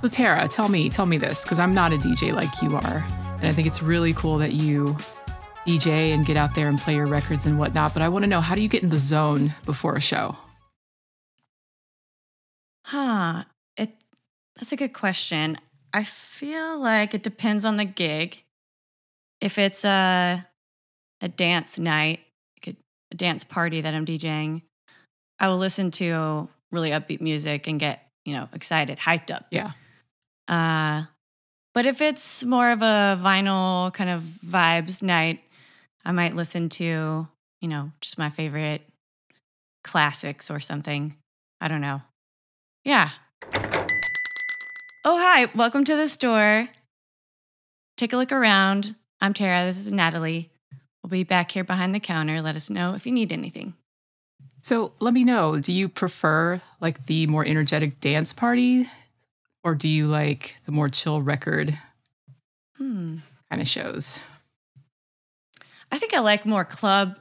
So Tara, tell me, tell me this, because I'm not a DJ like you are. And I think it's really cool that you DJ and get out there and play your records and whatnot. But I want to know how do you get in the zone before a show? Huh. It that's a good question. I feel like it depends on the gig. If it's a a dance night, like a, a dance party that I'm DJing, I will listen to really upbeat music and get, you know, excited, hyped up. Yeah. Uh but if it's more of a vinyl kind of vibes night, I might listen to, you know, just my favorite classics or something. I don't know. Yeah. Oh, hi. Welcome to the store. Take a look around. I'm Tara. This is Natalie. We'll be back here behind the counter. Let us know if you need anything. So let me know do you prefer like the more energetic dance party or do you like the more chill record Hmm. kind of shows? I think I like more club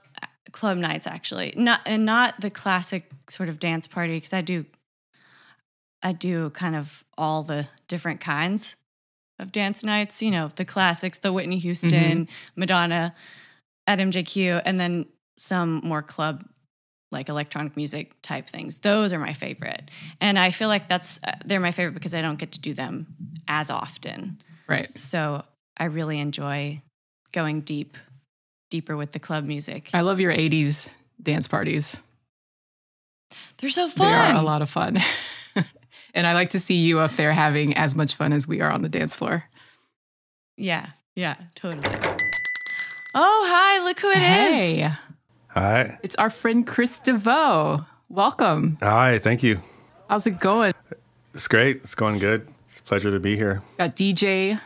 club nights actually. Not and not the classic sort of dance party because I do I do kind of all the different kinds of dance nights, you know, the classics, the Whitney Houston, Madonna at MJQ and then some more club like electronic music type things. Those are my favorite. And I feel like that's uh, they're my favorite because I don't get to do them as often. Right. So I really enjoy going deep, deeper with the club music. I love your 80s dance parties. They're so fun. They are a lot of fun. and I like to see you up there having as much fun as we are on the dance floor. Yeah, yeah, totally. Oh, hi, look who it is. hey, Hi. it's our friend Chris Devoe. Welcome. Hi, thank you. How's it going? It's great. It's going good. It's a pleasure to be here. Got DJ,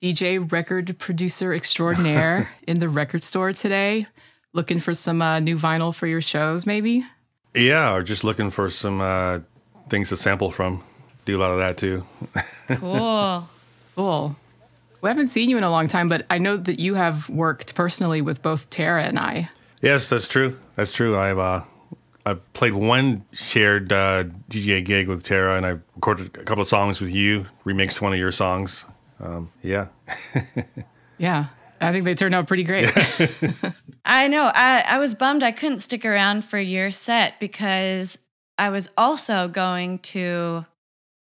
DJ record producer extraordinaire in the record store today. Looking for some uh, new vinyl for your shows, maybe? Yeah, or just looking for some uh, things to sample from. Do a lot of that too. Cool. Cool. We haven't seen you in a long time, but I know that you have worked personally with both Tara and I. Yes, that's true. That's true. I've uh, I've played one shared uh, DJ gig with Tara, and I recorded a couple of songs with you. Remixed one of your songs. Um, yeah. Yeah, I think they turned out pretty great. I know. I, I was bummed I couldn't stick around for your set because I was also going to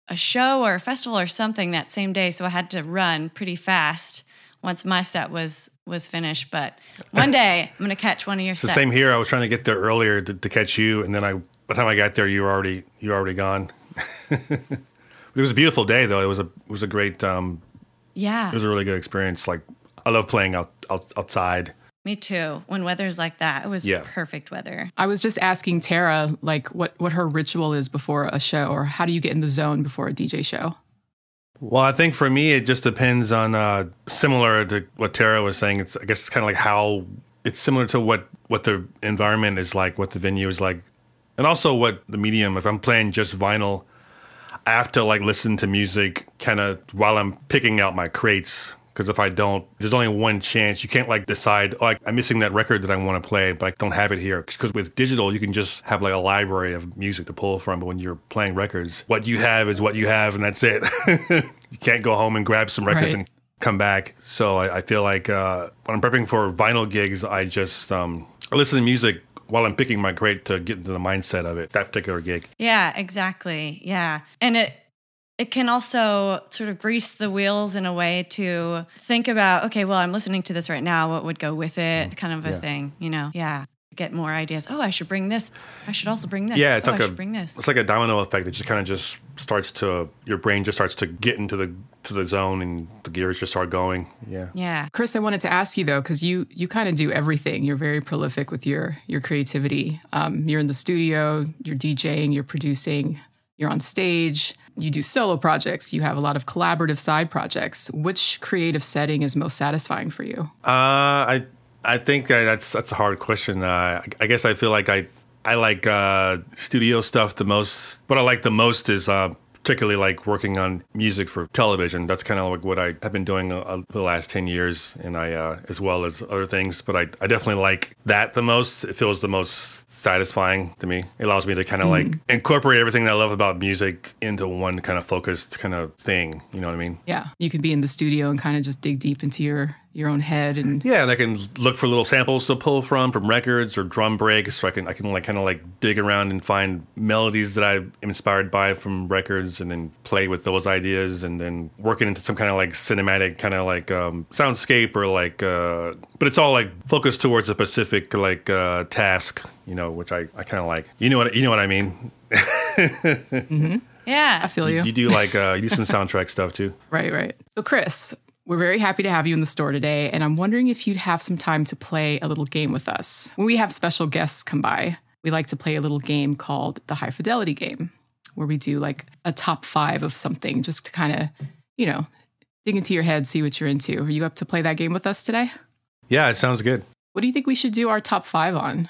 a show or a festival or something that same day, so I had to run pretty fast once my set was was finished. But one day I'm gonna catch one of your It's the same here. I was trying to get there earlier to, to catch you, and then I by the time I got there, you were already you were already gone. it was a beautiful day, though. It was a it was a great um, Yeah, it was a really good experience. Like I love playing out, out outside. me too. When weather's like that, it was Yeah. perfect weather. I was just asking Tara, like, what, what her ritual is before a show, or how do you get in the zone before a DJ show? Well, I think for me, it just depends on uh, similar to what Tara was saying. It's I guess it's kind of like how it's similar to what what the environment is like, what the venue is like, and also what the medium. If I'm playing just vinyl, I have to like listen to music kind of while I'm picking out my crates. Because if I don't, there's only one chance. You can't like decide, oh, I- I'm missing that record that I want to play, but I don't have it here. Because with digital, you can just have like a library of music to pull from. But when you're playing records, what you have is what you have, and that's it. you can't go home and grab some records Right. and come back. So I, I feel like uh, when I'm prepping for vinyl gigs, I just um, I listen to music while I'm picking my crate to get into the mindset of it, that particular gig. Yeah, exactly. Yeah. And it it can also sort of grease the wheels in a way to think about, okay, well, I'm listening to this right now, what would go with it, kind of a Yeah. thing, you know. Yeah. Get more ideas. Oh, I should bring this. I should also bring this. Yeah, it's oh, like I a should bring this. it's like a domino effect. It just kind of just starts to your brain just starts to get into the to the zone, and the gears just start going. Yeah. Yeah. Chris, I wanted to ask you though, because you you kind of do everything. You're very prolific with your your creativity. Um, you're in the studio, you're DJing, you're producing, you're on stage. You do solo projects. You have a lot of collaborative side projects. Which creative setting is most satisfying for you? Uh, I I think uh, that's that's a hard question. Uh, I guess I feel like I I like uh, studio stuff the most. What I like the most is uh, particularly like working on music for television. That's kind of like what I have been doing uh, for the last 10 years, and I, uh, as well as other things. But I, I definitely like that the most. It feels the most satisfying to me. It allows me to kind of like incorporate everything that I love about music into one kind of focused kind of thing. You know what I mean? Yeah. You can be in the studio and kind of just dig deep into your your own head and Yeah, and I can look for little samples to pull from from records or drum breaks, so I can I can like kind of like dig around and find melodies that I'm inspired by from records, and then play with those ideas, and then work it into some kind of like cinematic kind of like um, soundscape or like, uh, but it's all like focused towards a specific like uh, task, you know, which I, I kind of like. You know what you know what I mean? Yeah. I feel you. You do like uh, you do some soundtrack stuff too. Right, right. So, Chris, we're very happy to have you in the store today, and I'm wondering if you'd have some time to play a little game with us. When we have special guests come by, we like to play a little game called the High Fidelity Game, where we do like a top five of something just to kind of, you know, dig into your head, see what you're into. Are you up to play that game with us today? Yeah, it sounds good. What do you think we should do our top five on?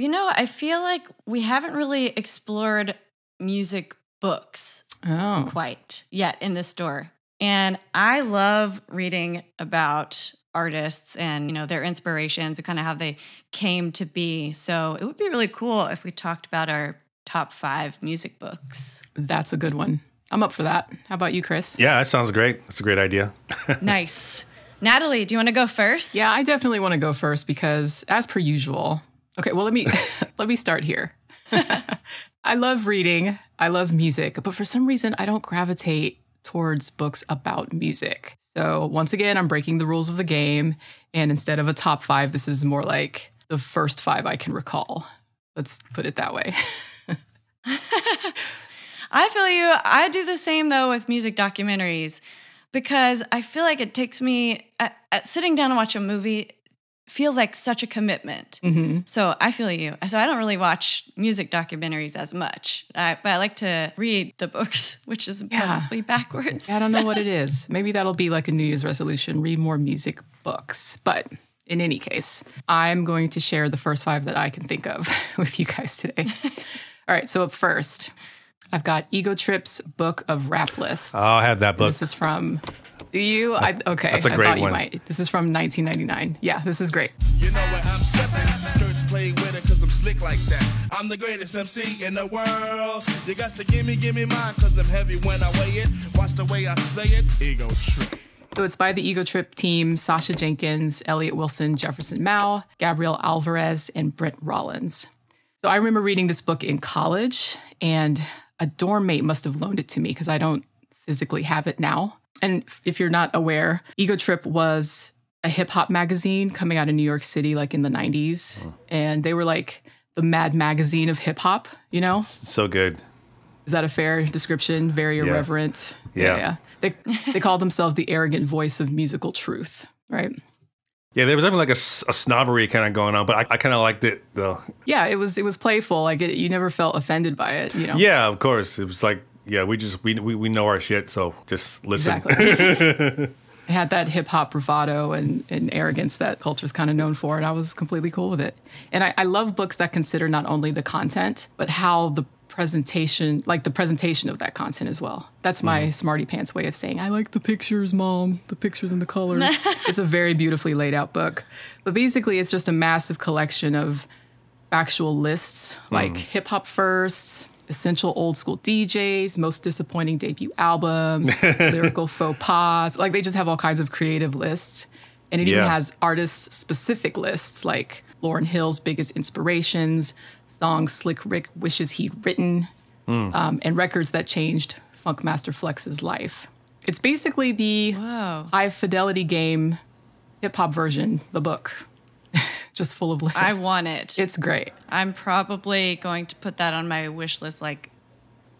You know, I feel like we haven't really explored music books Oh, quite yet in the store. And I love reading about artists and, you know, their inspirations and kind of how they came to be. So it would be really cool if we talked about our top five music books. that's a good one. I'm up for that. How about you, Chris? Yeah, that sounds great. That's a great idea. nice. Natalie, do you want to go first? Yeah, I definitely want to go first because as per usual. Okay, well let me let me start here. I love reading, I love music, but for some reason I don't gravitate towards books about music. So once again, I'm breaking the rules of the game and instead of a top 5, this is more like the first 5 I can recall. Let's put it that way. I feel you. I do the same though with music documentaries because I feel like it takes me at, at sitting down and watch a movie feels like such a commitment. Mhm. So I feel you. So I don't really watch music documentaries as much, I, but I like to read the books, which is Yeah. probably backwards. I don't know what it is. Maybe that'll be like a New Year's resolution read more music books. But in any case, I'm going to share the first five that I can think of with you guys today. All right, so up first, I've got Ego Trip's Book of Rap Lists. Oh, I have that book. This is from. Do you? I, okay, That's a I great thought you one. might. This is from 1999. Yeah, this is great. You know where I'm stepping. Skirts play with it cause I'm slick like that. I'm the greatest MC in the world. You got to give me, give me mine cause I'm heavy when I weigh it. Watch the way I say it. Ego trip. So it's by the Ego Trip team Sasha Jenkins, Elliot Wilson, Jefferson Mao, Gabriel Alvarez, and Brent Rollins. So I remember reading this book in college, and a dorm mate must have loaned it to me because I don't physically have it now. And if you're not aware, Ego Trip was a hip hop magazine coming out of New York City like in the 90s. Hmm. And they were like the mad magazine of hip hop, you know? So good. Is that a fair description? Very Yeah. irreverent. Yeah. They they call themselves the arrogant voice of musical truth, right? Yeah, there was definitely like a snobbery kind of going on, but I, I kind of liked it though. Yeah, it was it was playful. Like it, you never felt offended by it, you know. Yeah, of course. It was like, yeah, we just we we, we know our shit, so just listen. Exactly. had that hip hop bravado and, and arrogance that culture's kind of known for, and I was completely cool with it. And I, I love books that consider not only the content, but how the presentation, like the presentation of that content as well. That's my mm-hmm. smarty pants way of saying, I like the pictures, mom, the pictures and the colors. it's a very beautifully laid out book. But basically, it's just a massive collection of actual lists like mm. hip hop firsts, essential old school DJs, most disappointing debut albums, lyrical faux pas. Like they just have all kinds of creative lists. And it even has artist specific lists like Lauryn Hill's biggest inspirations, songs Slick Rick wishes he'd written, um, and records that changed Funkmaster Flex's life. It's basically the Whoa. high fidelity game hip hop version, the book, just full of lists. I want it. It's great. I'm probably going to put that on my wish list like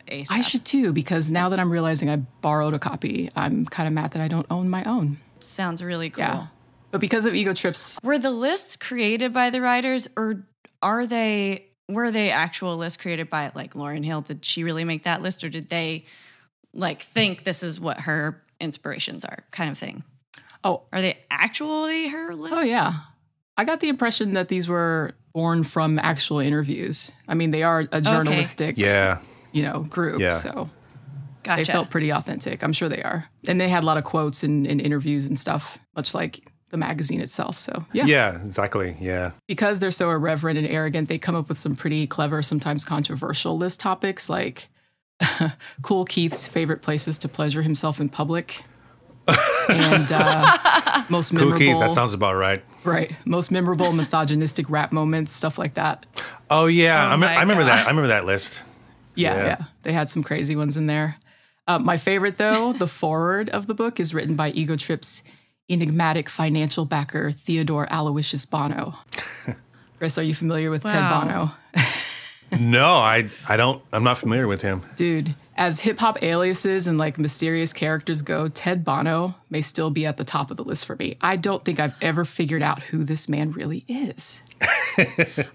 ASAP. I should too, because now that I'm realizing I borrowed a copy, I'm kind of mad that I don't own my own. Sounds really cool. Yeah. But because of Ego Trips, Were the lists created by the writers or are they were they actual lists created by like Lauryn Hill? Did she really make that list or did they like think this is what her inspirations are kind of thing? oh, Are they actually her list? oh yeah. I got the impression that these were born from actual interviews. I mean, they are a journalistic, Yeah, you know, group. Yeah. So They felt pretty authentic. I'm sure they are. And they had a lot of quotes and, and interviews and stuff, much like the magazine itself. So, yeah. Yeah, exactly. Yeah. Because they're so irreverent and arrogant, they come up with some pretty clever, sometimes controversial list topics like Kool Keith's favorite places to pleasure himself in public. And uh, most memorable, Kooky, that sounds about right. right? Most memorable misogynistic rap moments, stuff like that. Oh yeah, Oh I, me- I remember God. that. I remember that list. Yeah, Yeah. yeah. They had some crazy ones in there. Uh, my favorite, though, the forward of the book is written by Ego Trip's enigmatic financial backer, Theodore Aloysius Bono. Chris, are you familiar with Ted Bono? No, I I don't. I'm not familiar with him. Dude, as hip hop aliases and like mysterious characters go, Ted Bono may still be at the top of the list for me. I don't think I've ever figured out who this man really is.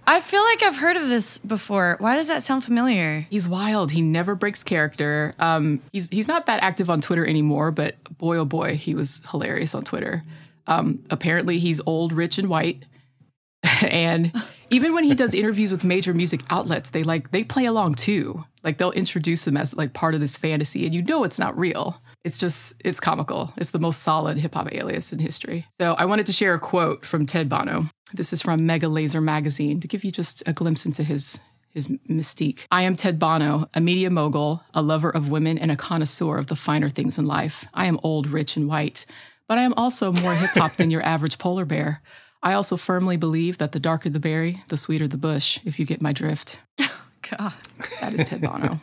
I feel like I've heard of this before. Why does that sound familiar? He's wild. He never breaks character. Um, he's he's not that active on Twitter anymore, but boy oh boy, he was hilarious on Twitter. Um, apparently, he's old, rich, and white. and even when he does interviews with major music outlets, they like they play along too. Like they'll introduce them as like part of this fantasy, and you know it's not real. It's just it's comical. It's the most solid hip hop alias in history. So I wanted to share a quote from Ted Bono. This is from Mega Laser magazine to give you just a glimpse into his his mystique. I am Ted Bono, a media mogul, a lover of women, and a connoisseur of the finer things in life. I am old, rich, and white, but I am also more hip hop than your average polar bear. I also firmly believe that the darker the berry, the sweeter the bush, if you get my drift. God, That is Ted Bono.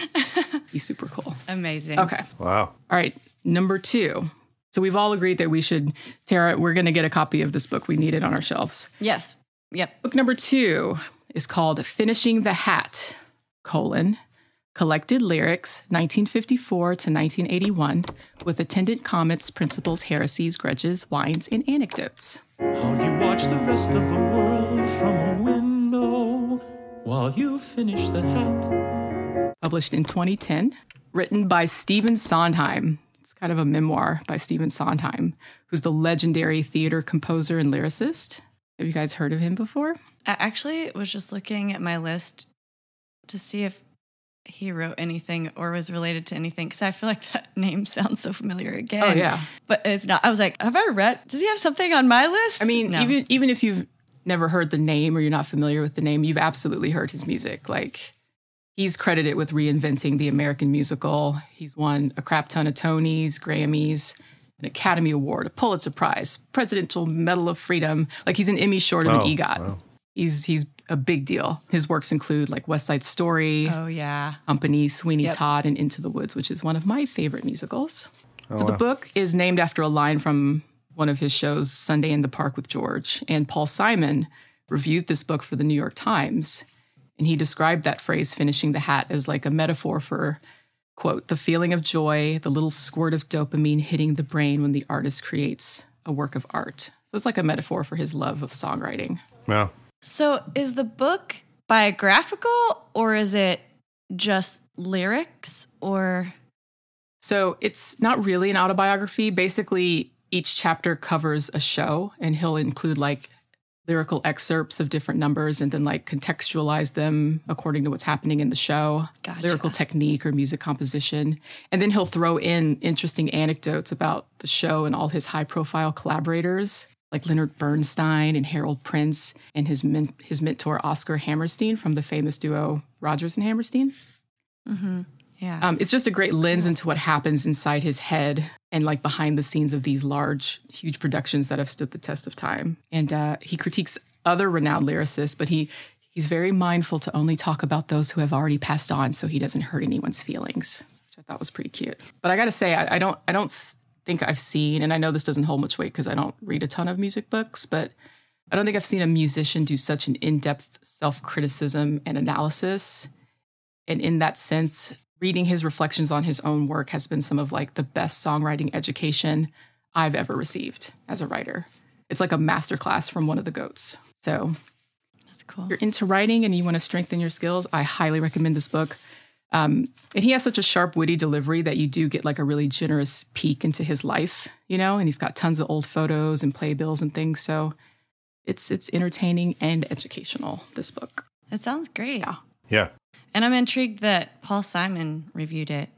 He's super cool. amazing. Okay. Wow. All right. Number two. So we've all agreed that we should, Tara, we're going to get a copy of this book. We need it on our shelves. Yes. Yep. Book number two is called Finishing the Hat, colon, collected lyrics, 1954 to 1981, with attendant comments, principles, heresies, grudges, whines, and anecdotes. How you watch the rest of the world from a window while you finish the hat. Published in 2010, written by Stephen Sondheim. It's kind of a memoir by Stephen Sondheim, who's the legendary theater composer and lyricist. Have you guys heard of him before? I actually was just looking at my list to see if he wrote anything or was related to anything because I feel like that name sounds so familiar again. Oh, yeah. But it's not. I was like, have I read? Does he have something on my list? I mean, No. even even if you've never heard the name or you're not familiar with the name, you've absolutely heard his music. Like he's credited with reinventing the American musical. He's won a crap ton of Tonys, Grammys, an Academy Award, a Pulitzer Prize, Presidential Medal of Freedom. Like he's an Emmy short of Wow, an EGOT. wow. He's he's a big deal. His works include like West Side Story, Oh yeah. Company, Sweeney Yep. Todd, and Into the Woods, which is one of my favorite musicals. Oh, so the book is named after a line from one of his shows, Sunday in the Park with George. And Paul Simon reviewed this book for the New York Times. And he described that phrase, finishing the hat, as like a metaphor for, quote, the feeling of joy, the little squirt of dopamine hitting the brain when the artist creates a work of art. So it's like a metaphor for his love of songwriting. Wow. So is the book biographical or is it just lyrics or So it's not really an autobiography. Basically, each chapter covers a show, and he'll include like lyrical excerpts of different numbers and then like contextualize them according to what's happening in the show, Gotcha. lyrical technique or music composition. And then he'll throw in interesting anecdotes about the show and all his high profile collaborators. Like Leonard Bernstein and Harold Prince, and his men- his mentor Oscar Hammerstein from the famous duo Rodgers and Hammerstein. Mm-hmm. Yeah. Um, it's just a great lens into what happens inside his head and like behind the scenes of these large, huge productions that have stood the test of time. And uh, he critiques other renowned lyricists, but he he's very mindful to only talk about those who have already passed on, so he doesn't hurt anyone's feelings, which I thought was pretty cute. But I got to say, I, I don't I don't think I've seen, and I know this doesn't hold much weight because I don't read a ton of music books, but I don't think I've seen a musician do such an in-depth self-criticism and analysis and in that sense reading his reflections on his own work has been some of like the best songwriting education i've ever received as a writer it's like a masterclass from one of the goats so That's cool. if you're into writing and you want to strengthen your skills i highly recommend this book um, and he has such a sharp witty delivery that you do get like a really generous peek into his life you know and he's got tons of old photos and playbills and things so it's it's entertaining and educational this book It sounds great. Yeah. Yeah. And I'm intrigued that Paul Simon reviewed it.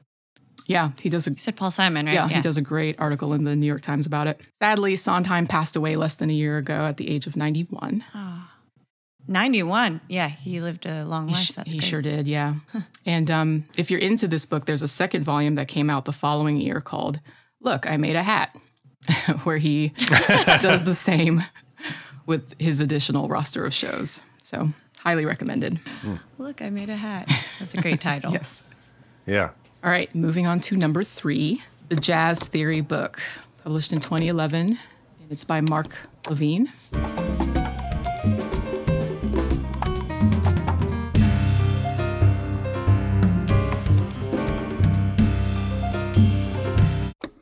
Yeah, he does a You said Paul Simon, right? yeah, he does a great article in the New York Times about it. Sadly, Sondheim passed away less than a year ago at the age of 91. 91. Yeah, he lived a long life. That's he great. sure did, yeah. and um, if you're into this book, there's a second volume that came out the following year called Look, I Made a Hat, where he does the same with his additional roster of shows. So, highly recommended. Hmm. Look, I made a hat. That's a great title. Yes. Yeah. All right, moving on to number three The Jazz Theory book, published in 2011. And it's by Mark Levine.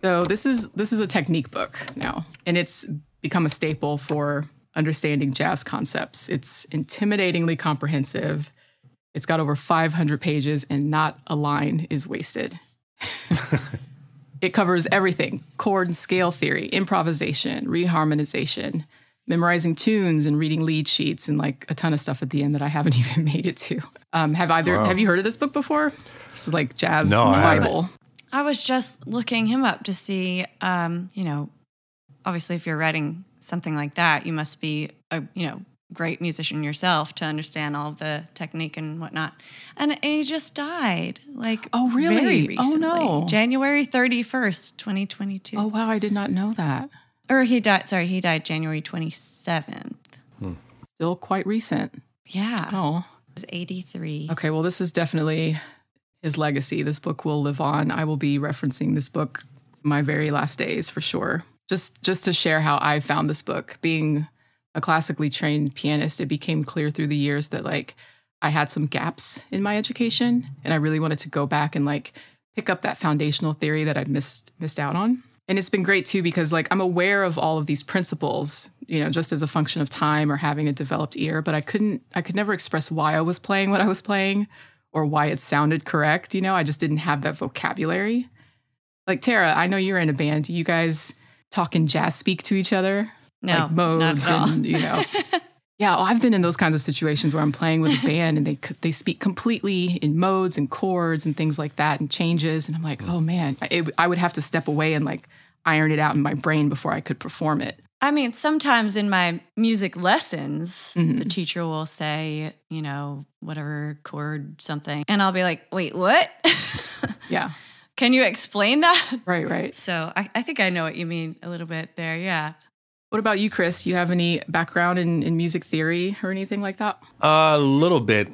So this is this is a technique book now, and it's become a staple for understanding jazz concepts. It's intimidatingly comprehensive. It's got over 500 pages, and not a line is wasted. it covers everything: chord and scale theory, improvisation, reharmonization, memorizing tunes, and reading lead sheets, and like a ton of stuff at the end that I haven't even made it to. Um, have either have you heard of this book before? This is like jazz No, I. Bible. I was just looking him up to see, um, you know, obviously if you're writing something like that, you must be a, you know, great musician yourself to understand all of the technique and whatnot. And he just died, like Oh, really? Very Oh, no. January thirty first, twenty twenty two. Oh wow, I did not know that. Or he died. Sorry, he died January twenty seventh. Hmm. Still quite recent. Yeah, Oh. he was eighty three. Okay, well, this is definitely his legacy. This book will live on. I will be referencing this book my very last days for sure. Just just to share how I found this book. Being a classically trained pianist, it became clear through the years that like I had some gaps in my education and I really wanted to go back and like pick up that foundational theory that I missed missed out on. And it's been great too because like I'm aware of all of these principles, you know, just as a function of time or having a developed ear, but I couldn't I could never express why I was playing what I was playing or why it sounded correct, you know? I just didn't have that vocabulary. Like Tara, I know you're in a band. You guys talk in jazz speak to each other? No, like not modes at all. and you know. yeah, well, I've been in those kinds of situations where I'm playing with a band and they they speak completely in modes and chords and things like that and changes, and I'm like, oh man, it, I would have to step away and like iron it out in my brain before I could perform it. I mean, sometimes in my music lessons, Mm-hmm. the teacher will say, you know, whatever chord something. And I'll be like, wait, what? Yeah, Can you explain that? right, right. So I, I think I know what you mean a little bit there. Yeah. What about you, Chris? Do you have any background in, in music theory or anything like that? A little bit.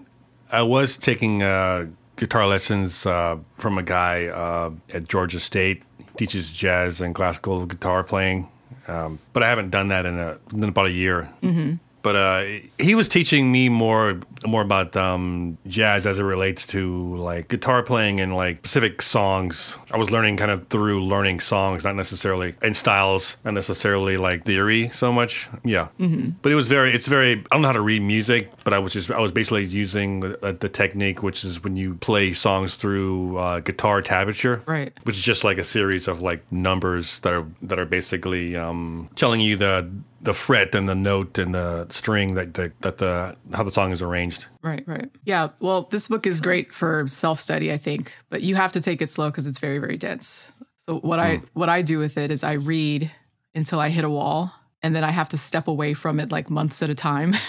I was taking uh, guitar lessons uh, from a guy uh, at Georgia State. He teaches jazz and classical guitar playing, um, but I haven't done that in, a, in about a year. Mm-hmm. But uh, he was teaching me more more about um, jazz as it relates to like guitar playing and like specific songs. I was learning kind of through learning songs, not necessarily and styles, not necessarily like theory so much. Yeah, mm-hmm. but it was very. It's very. I don't know how to read music, but I was just. I was basically using the, the technique, which is when you play songs through uh, guitar tablature, Right. Which is just like a series of like numbers that are that are basically um, telling you the the fret and the note and the string that the, that the how the song is arranged. Right, right. Yeah. Well, this book is great for self study, I think, but you have to take it slow because it's very, very dense. So what I what I do with it is I read until I hit a wall, and then I have to step away from it like months at a time.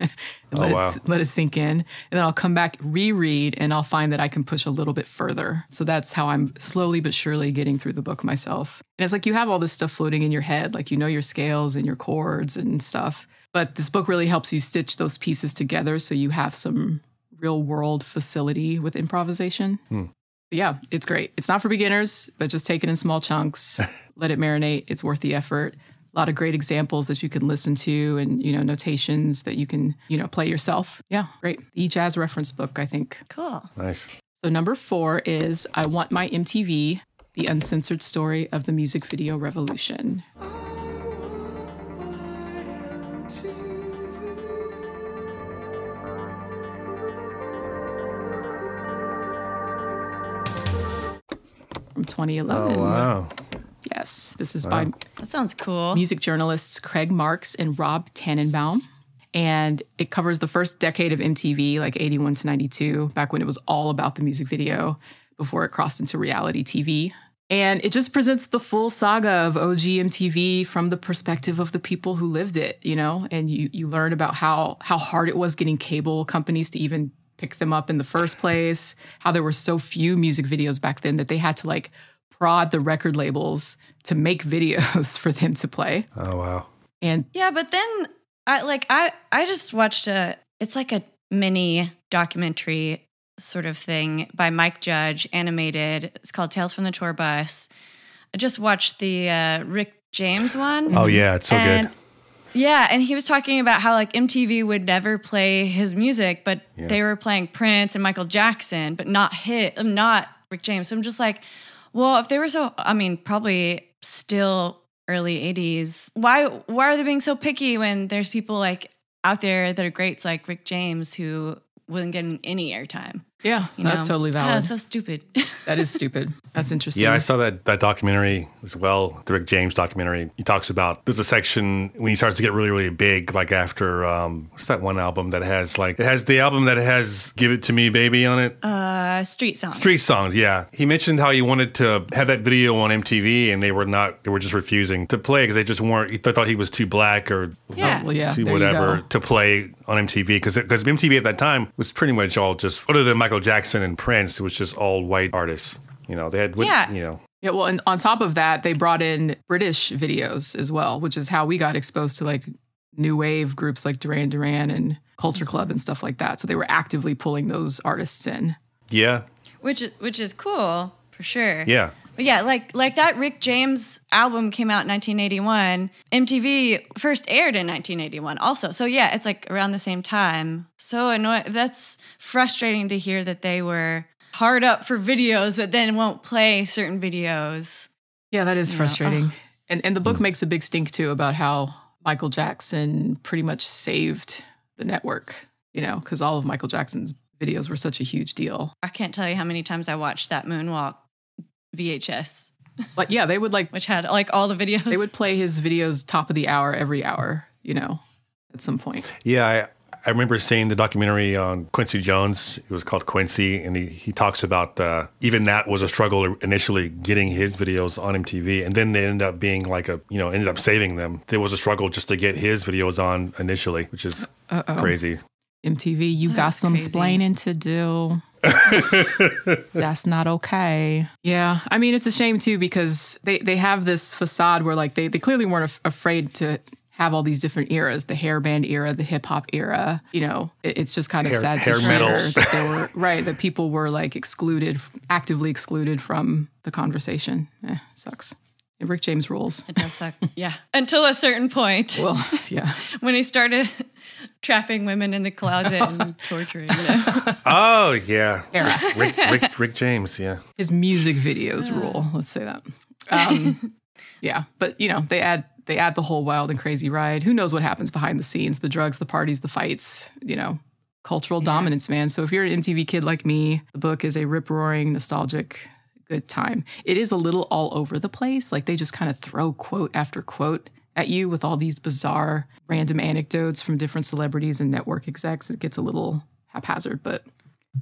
and let, Oh, wow. it, let it sink in. And then I'll come back, reread, and I'll find that I can push a little bit further. So that's how I'm slowly but surely getting through the book myself. And it's like you have all this stuff floating in your head, like you know your scales and your chords and stuff. But this book really helps you stitch those pieces together so you have some real world facility with improvisation. Hmm. But yeah, it's great. It's not for beginners, but just take it in small chunks, let it marinate. It's worth the effort. A lot of great examples that you can listen to and, you know, notations that you can, you know, play yourself. Yeah, great. The Jazz reference book, I think. Cool. Nice. So number four is I Want My MTV, the uncensored story of the music video revolution. From 2011. Oh wow. Yes, this is by That sounds cool. music journalists Craig Marks and Rob Tannenbaum. And it covers the first decade of MTV, like 81 to 92, back when it was all about the music video. before it crossed into reality TV. And it just presents the full saga of OG MTV from the perspective of the people who lived it, you know? And you you learn about how how hard it was getting cable companies to even pick them up in the first place, how there were so few music videos back then that they had to like prod the record labels to make videos for them to play. Oh wow. And Yeah, but then I like I I just watched a it's like a mini documentary sort of thing by Mike Judge animated. It's called Tales from the Tour Bus. I just watched the uh, Rick James one. Oh yeah, it's so and, good. Yeah, and he was talking about how like MTV would never play his music, but Yeah. they were playing Prince and Michael Jackson, but not hit, not Rick James. So I'm just like, well, if they were so, I mean, probably still early '80s. Why why are they being so picky when there's people like out there that are greats like Rick James who wasn't getting any airtime? Yeah, You that's know? totally Yeah, valid. so stupid. that is stupid. That's interesting. Yeah, I saw that that documentary as well, the Rick James documentary. He talks about there's a section when he starts to get really really big, like after um, what's that one album that has like it has the album that has "Give It to Me, Baby" on it. uh, street songs. Street songs, yeah. He mentioned how he wanted to have that video on MTV, and they were not. They were just refusing to play because they just weren't. They thought he was too black or Yeah. Oh, well, yeah, too whatever to play on MTV because because MTV at that time was pretty much all just other than Michael Jackson and Prince, it was just all white artists. You know, they had Yeah. you know Yeah, well, and on top of that, they brought in British videos as well, which is how we got exposed to like new wave groups like Duran Duran and Culture Club and stuff like that. So they were actively pulling those artists in. yeah which which is cool for sure. yeah. Yeah, like like that Rick James album came out in 1981. MTV first aired in 1981 also. So yeah, it's like around the same time. So annoying. That's frustrating to hear that they were hard up for videos but then won't play certain videos. Yeah, that is Yeah, frustrating. And and the book makes a big stink too about how Michael Jackson pretty much saved the network, you know, because all of Michael Jackson's videos were such a huge deal. I can't tell you how many times I watched that Moonwalk VHS, But yeah, they would like which had like all the videos. they would play his videos top of the hour every hour, you know, at some point. Yeah, I, I remember seeing the documentary on Quincy Jones. It was called Quincy, and he, he talks about uh, even that was a struggle initially getting his videos on MTV, and then they ended up being like a you know ended up saving them. There was a struggle just to get his videos on initially, which is crazy. MTV, you got That's some crazy. splaining to do. That's not okay. Yeah. I mean, it's a shame too because they, they have this facade where like they, they clearly weren't af- afraid to have all these different eras the hair band era, the hip hop era. You know, it- it's just kind of Hair- sad hair to hear metal. that they were right, that people were like excluded, actively excluded from the conversation. Eh, sucks. Rick James rules. It does suck. yeah. Until a certain point. Well, yeah. when he started trapping women in the closet and torturing them. Oh yeah, Era. Rick, Rick Rick James. Yeah, his music videos rule. Let's say that. Um, yeah, but you know they add they add the whole wild and crazy ride. Who knows what happens behind the scenes? The drugs, the parties, the fights. You know, cultural dominance, man. So if you're an MTV kid like me, the book is a rip roaring, nostalgic, good time. It is a little all over the place. Like they just kind of throw quote after quote at you with all these bizarre, random anecdotes from different celebrities and network execs. It gets a little haphazard, but.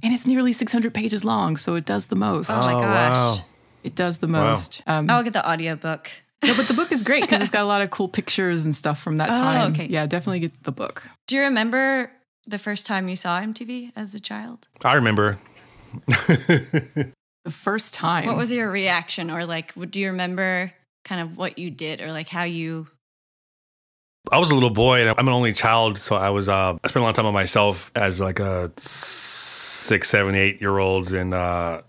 And it's nearly 600 pages long, so it does the most. Oh my Oh, gosh. wow. It does the most. Um, I'll get the audiobook. no, but the book is great because it's got a lot of cool pictures and stuff from that Oh, time. okay. Yeah, definitely get the book. Do you remember the first time you saw MTV as a child? I remember. The first time. What was your reaction or like do you remember kind of what you did or like how you I was a little boy, and I'm an only child, so I was. Uh, I spent a lot of time on myself as like a six, seven, eight year old, and uh,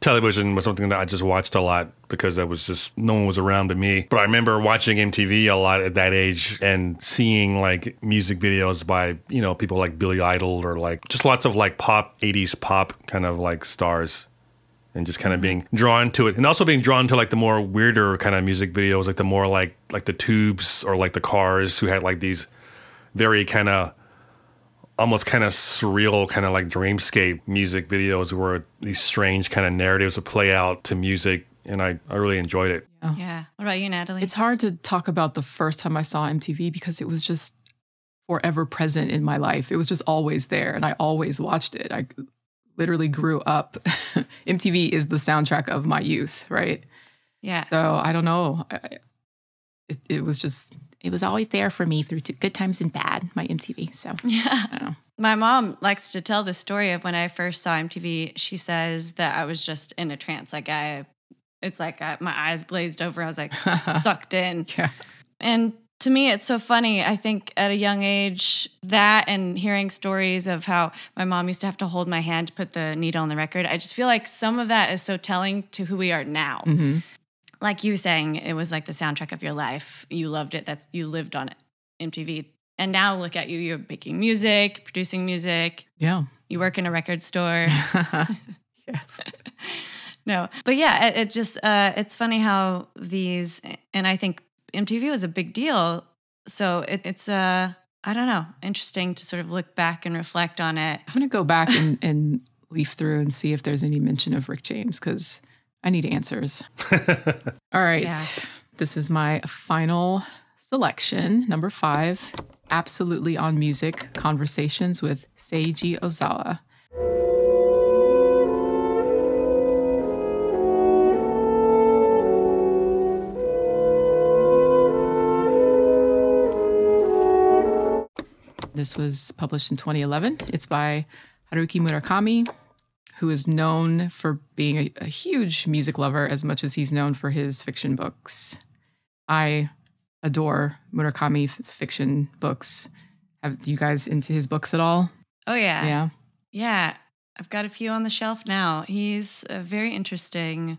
television was something that I just watched a lot because I was just no one was around but me. But I remember watching MTV a lot at that age and seeing like music videos by you know people like Billy Idol or like just lots of like pop '80s pop kind of like stars and just kind of mm-hmm. being drawn to it and also being drawn to like the more weirder kind of music videos like the more like like the tubes or like the cars who had like these very kind of almost kind of surreal kind of like dreamscape music videos where these strange kind of narratives would play out to music and i, I really enjoyed it Yeah. What about you, Natalie? It's hard to talk about the first time I saw MTV because it was just forever present in my life. It was just always there and I always watched it. I literally grew up. MTV is the soundtrack of my youth, right? Yeah. So I don't know. I- It, it was just, it was always there for me through good times and bad, my MTV. So Yeah. I don't know. My mom likes to tell the story of when I first saw MTV. She says that I was just in a trance. Like I, it's like I, my eyes blazed over. I was like sucked in. Yeah. And to me, it's so funny. I think at a young age, that and hearing stories of how my mom used to have to hold my hand to put the needle on the record, I just feel like some of that is so telling to who we are now. hmm Like you saying, it was like the soundtrack of your life. You loved it. That's you lived on it, MTV. And now look at you. You're making music, producing music. Yeah. You work in a record store. yes. no, but yeah, it, it just uh, it's funny how these, and I think MTV was a big deal. So it, it's uh, I don't know, interesting to sort of look back and reflect on it. I'm going to go back and, and leaf through and see if there's any mention of Rick James because I need answers. All right. Yeah. This is my final selection, number five Absolutely on Music Conversations with Seiji Ozawa. This was published in 2011. It's by Haruki Murakami, who is known for being a, a huge music lover as much as he's known for his fiction books. I adore Murakami's fiction books. Have you guys into his books at all? Oh yeah, Yeah. yeah. I've got a few on the shelf now. He's a very interesting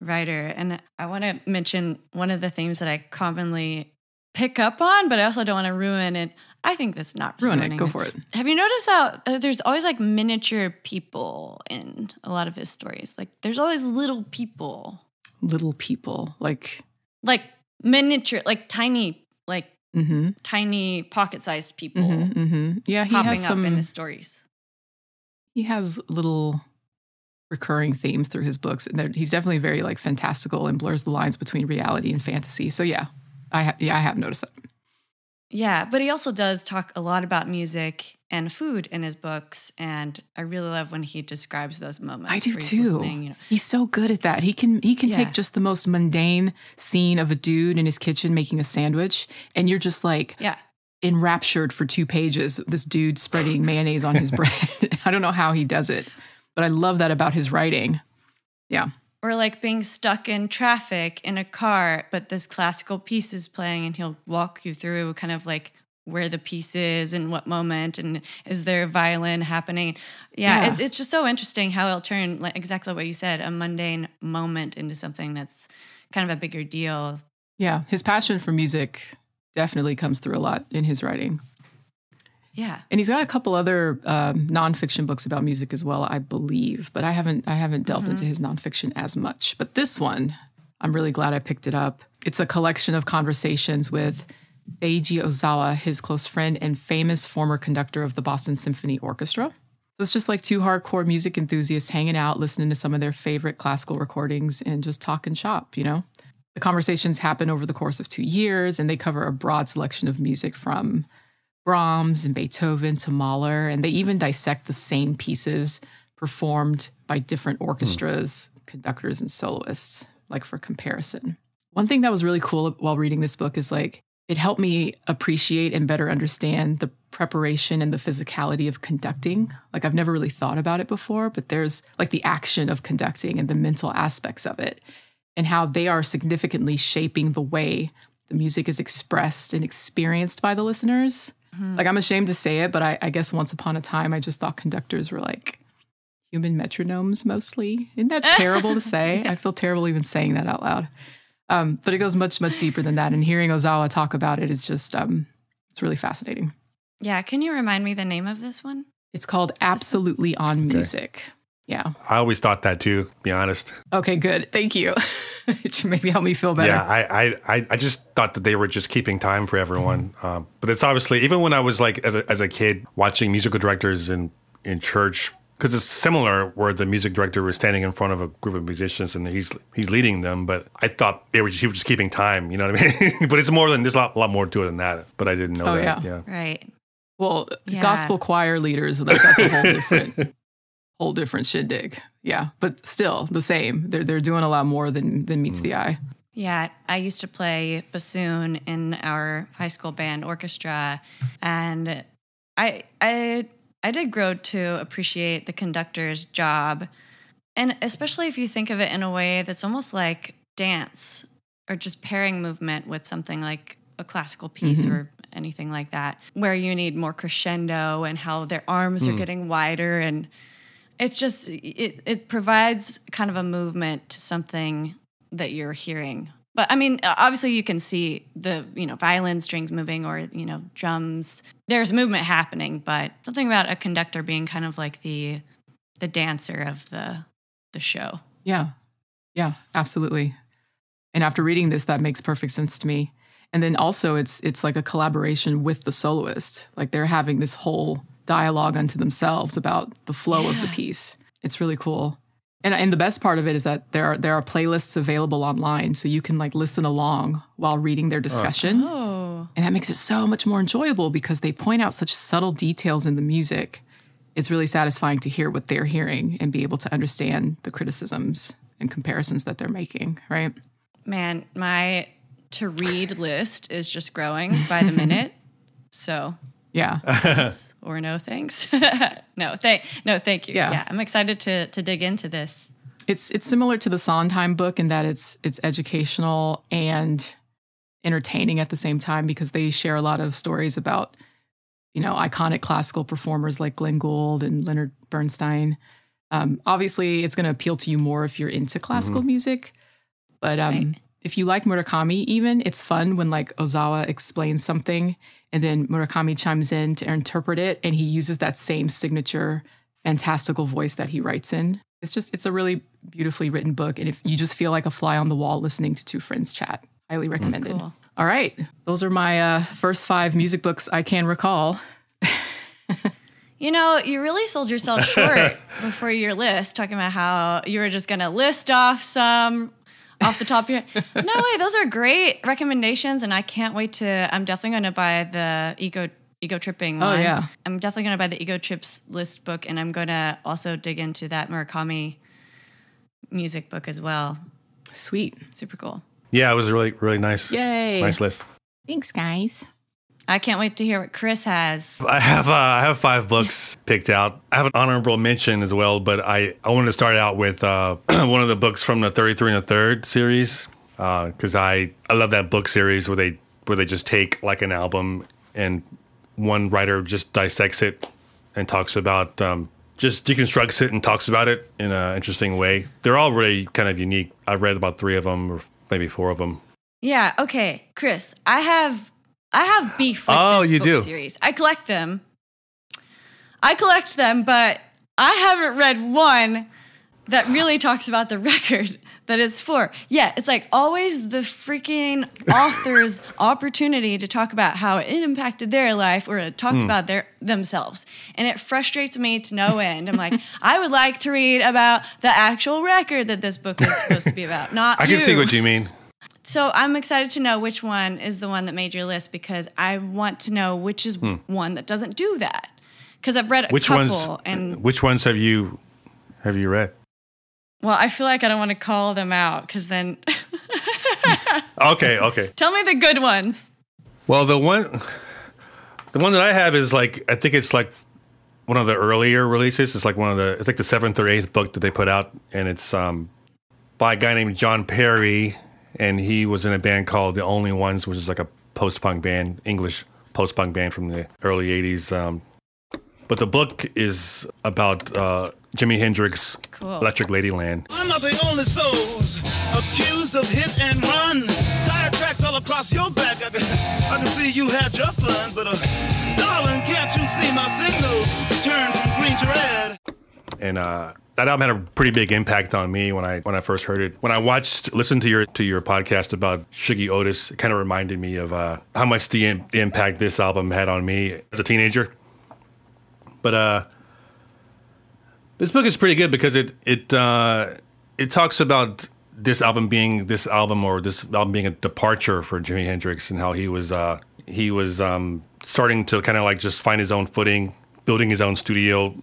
writer, and I want to mention one of the themes that I commonly pick up on, but I also don't want to ruin it. I think that's not Ruin it. Go for it. Have you noticed how uh, there's always like miniature people in a lot of his stories? Like there's always little people, Little people. Like, like miniature, like tiny, like mm-hmm, tiny pocket-sized people mm-hmm, mm-hmm. Yeah, he popping has some. up in his stories. he has little recurring themes through his books, and he's definitely very like fantastical and blurs the lines between reality and fantasy. So yeah, I ha- yeah I have noticed that. Yeah, but he also does talk a lot about music and food in his books, and I really love when he describes those moments. I do too. you know. He's so good at that. He can he can Yeah. take just the most mundane scene of a dude in his kitchen making a sandwich, and you're just like Yeah, enraptured for two pages. This dude spreading mayonnaise on his bread. I don't know how he does it, but I love that about his writing. Yeah, or like being stuck in traffic in a car, but this classical piece is playing, and he'll walk you through kind of like where the piece is and what moment, and is there a violin happening? Yeah, Yeah. It, it's just so interesting how he'll turn like exactly what you said, a mundane moment into something that's kind of a bigger deal. yeah. His passion for music definitely comes through a lot in his writing. Yeah. And he's got a couple other um, nonfiction books about music as well, I believe. But I haven't I haven't delved into his nonfiction as much. But this one, I'm really glad I picked it up. It's a collection of conversations with Seiji Ozawa, his close friend and famous former conductor of the Boston Symphony Orchestra. So it's just like two hardcore music enthusiasts hanging out, listening to some of their favorite classical recordings and just talking shop, you know? The conversations happen over the course of two years and they cover a broad selection of music from Brahms and Beethoven to Mahler, and they even dissect the same pieces performed by different orchestras, conductors, and soloists, like for comparison. One thing that was really cool while reading this book is like it helped me appreciate and better understand the preparation and the physicality of conducting. Like I've never really thought about it before, but there's like the action of conducting and the mental aspects of it and how they are significantly shaping the way the music is expressed and experienced by the listeners. Like I'm ashamed to say it, but I, I guess once upon a time I just thought conductors were like human metronomes mostly. Isn't that terrible to say? I feel terrible even saying that out loud. Um, but it goes much much deeper than that. And hearing Ozawa talk about it is just um, it's really fascinating. Yeah. Can you remind me the name of this one? It's called Absolutely on Music. Yeah. I always thought that too, be honest. Okay. Good. Thank you. it should maybe help me feel better. Yeah, I, I, I, I just thought that they were just keeping time for everyone. Um, but it's obviously even when I was like as a, as a kid watching musical directors in in church because it's similar where the music director was standing in front of a group of musicians and he's he's leading them. But I thought they were just, he was just keeping time. You know what I mean? but it's more than there's a lot, a lot more to it than that. But I didn't know Oh, that. yeah. Right. Well, Yeah. gospel choir leaders, like that's a whole different whole different shindig. Yeah, but still the same. They're they're doing a lot more than than meets the eye. Yeah, I used to play bassoon in our high school band orchestra, and I I I did grow to appreciate the conductor's job, and especially if you think of it in a way that's almost like dance or just pairing movement with something like a classical piece mm-hmm. or anything like that, where you need more crescendo and how their arms are mm. getting wider and it's just it it provides kind of a movement to something that you're hearing but i mean obviously you can see the you know violin strings moving or you know drums there's movement happening but something about a conductor being kind of like the the dancer of the the show Yeah. Yeah, absolutely. And after reading this, that makes perfect sense to me. And then also it's it's like a collaboration with the soloist. Like they're having this whole dialogue unto themselves about the flow of the piece. It's really cool. And and the best part of it is that there are there are playlists available online so you can like listen along while reading their discussion. oh And that makes it so much more enjoyable because they point out such subtle details in the music. It's really satisfying to hear what they're hearing and be able to understand the criticisms and comparisons that they're making, right? man my to read list is just growing by the minute so Yeah. yes or no thanks no thank no thank you Yeah. yeah i'm excited to to dig into this It's it's similar to the Sondheim book in that it's it's educational and entertaining at the same time because they share a lot of stories about you know iconic classical performers like Glenn Gould and Leonard Bernstein. Um, obviously, it's going to appeal to you more if you're into classical music, but um, Right. if you like Murakami, even it's fun when like Ozawa explains something and then Murakami chimes in to interpret it, and he uses that same signature fantastical voice that he writes in. It's just it's a really beautifully written book, and if you just feel like a fly on the wall listening to two friends chat, highly recommended. cool. All right, those are my uh, first five music books I can recall. You know, you really sold yourself short before your list, talking about how you were just going to list off some off the top of your No way, those are great recommendations and I can't wait to I'm definitely going to buy the ego ego tripping Oh, one. yeah. I'm definitely going to buy the ego trips list book and I'm going to also dig into that Murakami music book as well. Sweet, Super cool. Yeah, it was really really nice. yay! Nice list. Thanks, guys. I can't wait to hear what Chris has. I have uh, I have five books picked out. I have an honorable mention as well, but I, I wanted to start out with uh, one of the books from the 33 and a third series because I I love that book series where they where they just take like an album and one writer just dissects it and talks about um, just deconstructs it and talks about it in an interesting way. They're all really kind of unique. I've read about three of them or maybe four of them. Yeah, okay, Chris. I have I have beef with Oh, this you book do? series. I collect them. I collect them, but I haven't read one that really talks about the record that it's for. Yeah, it's like always the freaking author's opportunity to talk about how it impacted their life or it talks hmm. about their themselves. And it frustrates me to no end. I'm like, I would like to read about the actual record that this book is supposed to be about, not I can see what you mean. So I'm excited to know which one is the one that made your list because I want to know which is one that doesn't do that. Because I've read a Hmm. Which couple, ones? and Which ones have you have you read? well, I feel like I don't want to call them out because then Okay, okay. tell me the good ones. Well, the one, the one that I have is like I think it's like one of the earlier releases. It's like one of the it's like the seventh or eighth book that they put out, and it's um by a guy named John Perry, and he was in a band called The Only Ones, which is like a post punk band, English post punk band from the early '80s. Um, but the book is about uh, Jimi Hendrix, Cool. Electric Ladyland. I'm not the only souls accused of hit and run. Tire tracks all across your back. I can, I can see you had your fun, but uh, darling, can't you see my signals turn from green to red? and uh, that album had a pretty big impact on me when I when I first heard it. When I watched, listened to your to your podcast about Shuggie Otis, it kind of reminded me of uh, how much the, im- the impact this album had on me as a teenager. But uh, this book is pretty good because it it uh, it talks about this album being this album or this album being a departure for Jimi Hendrix and how he was uh, he was um, starting to kind of like just find his own footing, building his own studio,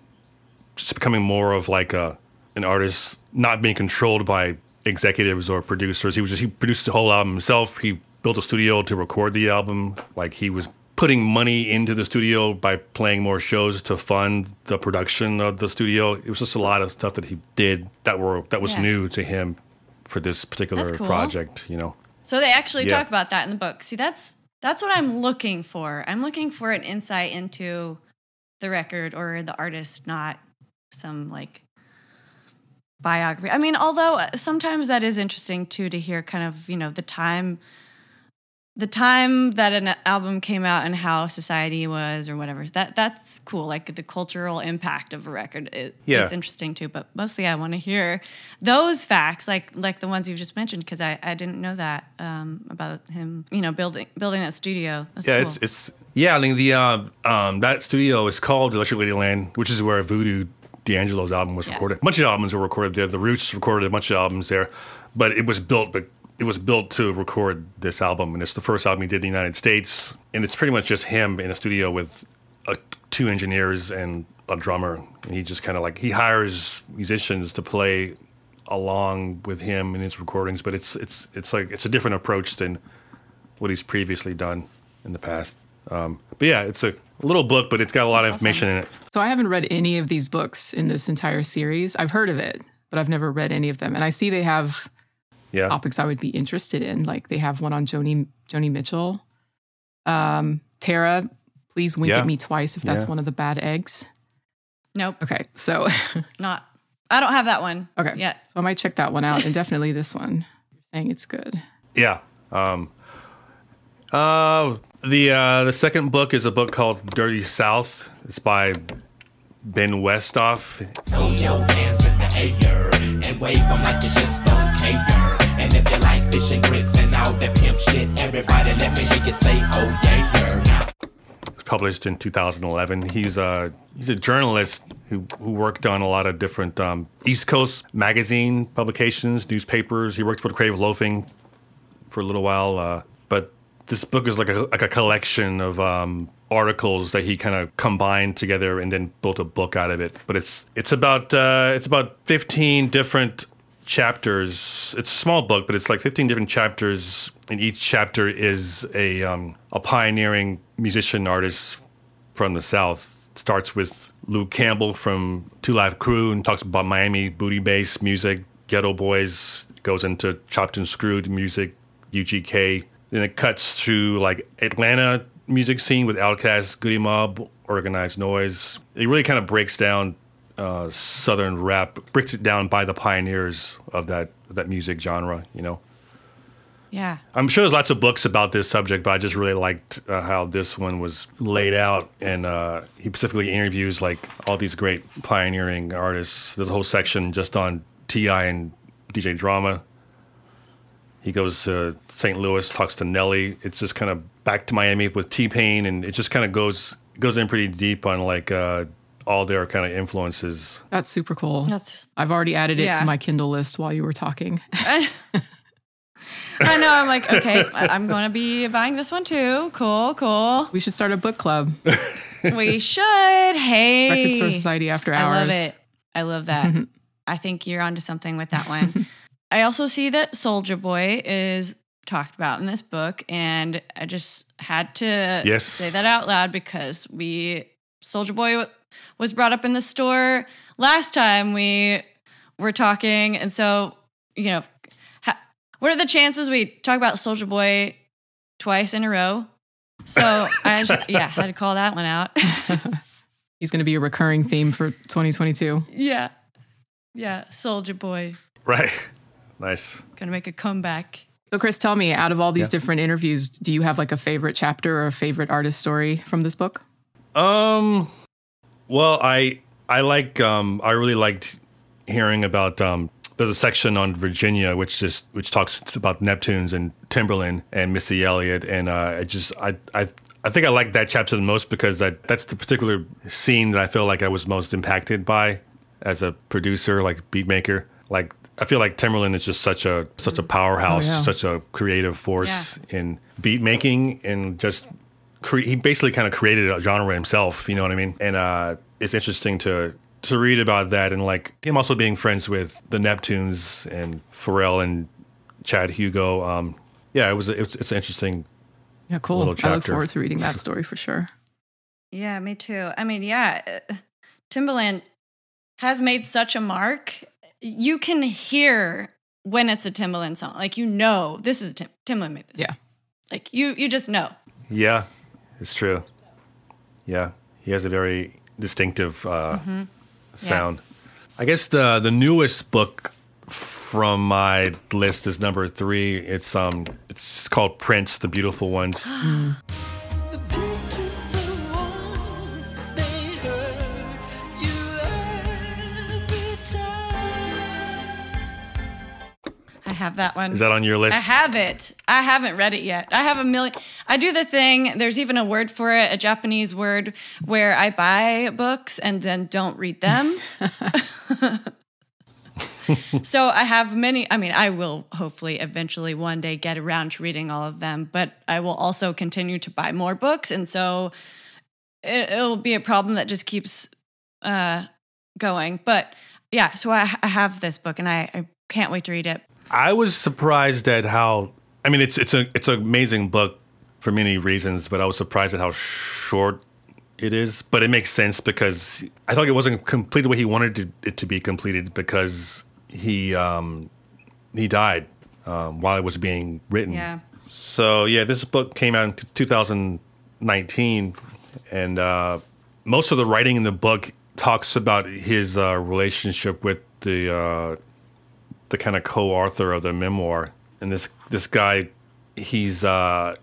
just becoming more of like a an artist, not being controlled by executives or producers. He was just he produced the whole album himself. He built a studio to record the album. Like he was putting money into the studio by playing more shows to fund the production of the studio. It was just a lot of stuff that he did that were that was Yeah. new to him for this particular cool. project. You know. So they actually Yeah. talk about that in the book. See, that's that's what I'm looking for. I'm looking for an insight into the record or the artist, not some like biography. I mean, although uh, sometimes that is interesting too to hear kind of, you know, the time the time that an album came out and how society was or whatever. That that's cool. Like the cultural impact of a record is Yeah. interesting too, but mostly I want to hear those facts like like the ones you've just mentioned because I, I didn't know that um, about him, you know, building building that studio. That's Yeah, cool. it's it's yeah. I mean the um, um that studio is called Electric Ladyland, which is where Voodoo D'Angelo's album was Yeah. recorded. A bunch of albums were recorded there. The Roots recorded a bunch of albums there, but it was built but it was built to record this album, and it's the first album he did in the United States, and it's pretty much just him in a studio with uh, two engineers and a drummer, and he just kind of like he hires musicians to play along with him in his recordings, but it's it's it's like it's a different approach than what he's previously done in the past. Um, but yeah, it's a little book, but it's got a lot of information in it. So I haven't read any of these books in this entire series. I've heard of it, but I've never read any of them. And I see they have Yeah, topics I would be interested in. Like they have one on Joni Joni Mitchell. Um, Tara, please wink Yeah. at me twice if that's Yeah. one of the bad eggs. nope, Okay, so not. I don't have that one. okay, yet. So I might check that one out, and definitely this one. You're saying it's good. yeah. Um, uh, the uh, the second book is a book called Dirty South. It's by Ben Westhoff. Throw your hands in the air and wave them like you just don't care. And if you like fish and grits and all that pimp shit, everybody let me hear you say, oh yeah, yeah. Now, It was published in 2011. He's a he's a journalist who who worked on a lot of different um, East Coast magazine publications, newspapers. He worked for the Creative Loafing for a little while, uh, but this book is like a like a collection of um, articles that he kind of combined together and then built a book out of it. But it's it's about uh, it's about 15 different chapters. It's a small book, but it's like 15 different chapters, and each chapter is a um, a pioneering musician artist from the South. It starts with Luke Campbell from Two Live Crew and talks about Miami booty bass music, Geto Boys, goes into Chopped and Screwed music, UGK. Then it cuts through like Atlanta music scene with Outkast, Goodie Mob, Organized Noize. It really kind of breaks down uh, Southern rap, breaks it down by the pioneers of that that music genre. You know. Yeah. I'm sure there's lots of books about this subject, but I just really liked uh, how this one was laid out. And uh, he specifically interviews like all these great pioneering artists. There's a whole section just on T.I. and DJ Drama. He goes to St. Louis, talks to Nelly. It's just kind of back to Miami with T Pain, and it just kind of goes goes in pretty deep on like uh, all their kind of influences. That's super cool. That's I've already added it Yeah. to my Kindle list while you were talking. I know. I'm like, okay, I- I'm going to be buying this one too. Cool, cool. we should start a book club, We should. Hey, Record Store Society After Hours. I love it. I love that. I think you're onto something with that one. I also see that Soldier Boy is talked about in this book, and I just had to Yes. say that out loud because we Soldier Boy w- was brought up in the store last time we were talking, and so you know, ha- what are the chances we talk about Soldier Boy twice in a row? So I just, yeah had to call that one out. He's going to be a recurring theme for 2022. yeah, yeah, Soldier Boy Right. Nice. gonna make a comeback. So, Chris, tell me, out of all these Yeah. different interviews, do you have like a favorite chapter or a favorite artist story from this book? Um, well, I I like um I really liked hearing about um there's a section on Virginia which just which talks about Neptunes and Timbaland and Missy Elliott and uh I just I I I think I like that chapter the most because that that's the particular scene that I feel like I was most impacted by as a producer like beat maker like I feel like Timbaland is just such a such a powerhouse, Oh, yeah. such a creative force in beat making and just cre- he basically kind of created a genre himself. You know what I mean? And uh, it's interesting to to read about that and like him also being friends with the Neptunes and Pharrell and Chad Hugo. Um, yeah, it was it's it's interesting. Yeah, cool. Little I look forward to reading that story for sure. Yeah, me too. I mean, yeah, uh, Timbaland has made such a mark. You can hear when it's a Timbaland song. Like you know, this is Tim- Timbaland made this. Yeah. Like you, you just know. Yeah, it's true. Yeah, he has a very distinctive uh, sound. I guess the the newest book from my list is number three. It's um it's called Prince, the Beautiful Ones. have that one. Is that on your list? I have it. I haven't read it yet. I have a million. I do the thing. There's even a word for it, a Japanese word, where I buy books and then don't read them. so I have many. I mean, I will hopefully eventually one day get around to reading all of them, but I will also continue to buy more books, and so it, it'll be a problem that just keeps uh, going. But yeah, so I, I have this book, and I, I can't wait to read it. I was surprised at how. I mean, it's it's a it's an amazing book for many reasons, but I was surprised at how short it is. But it makes sense because I thought it wasn't completed the way he wanted to, it to be completed because he um, he died um, while it was being written. Yeah. So yeah, this book came out in 2019, and uh, most of the writing in the book talks about his uh, relationship with the uh, the kind of co-author of the memoir. And this this guy, he's uh,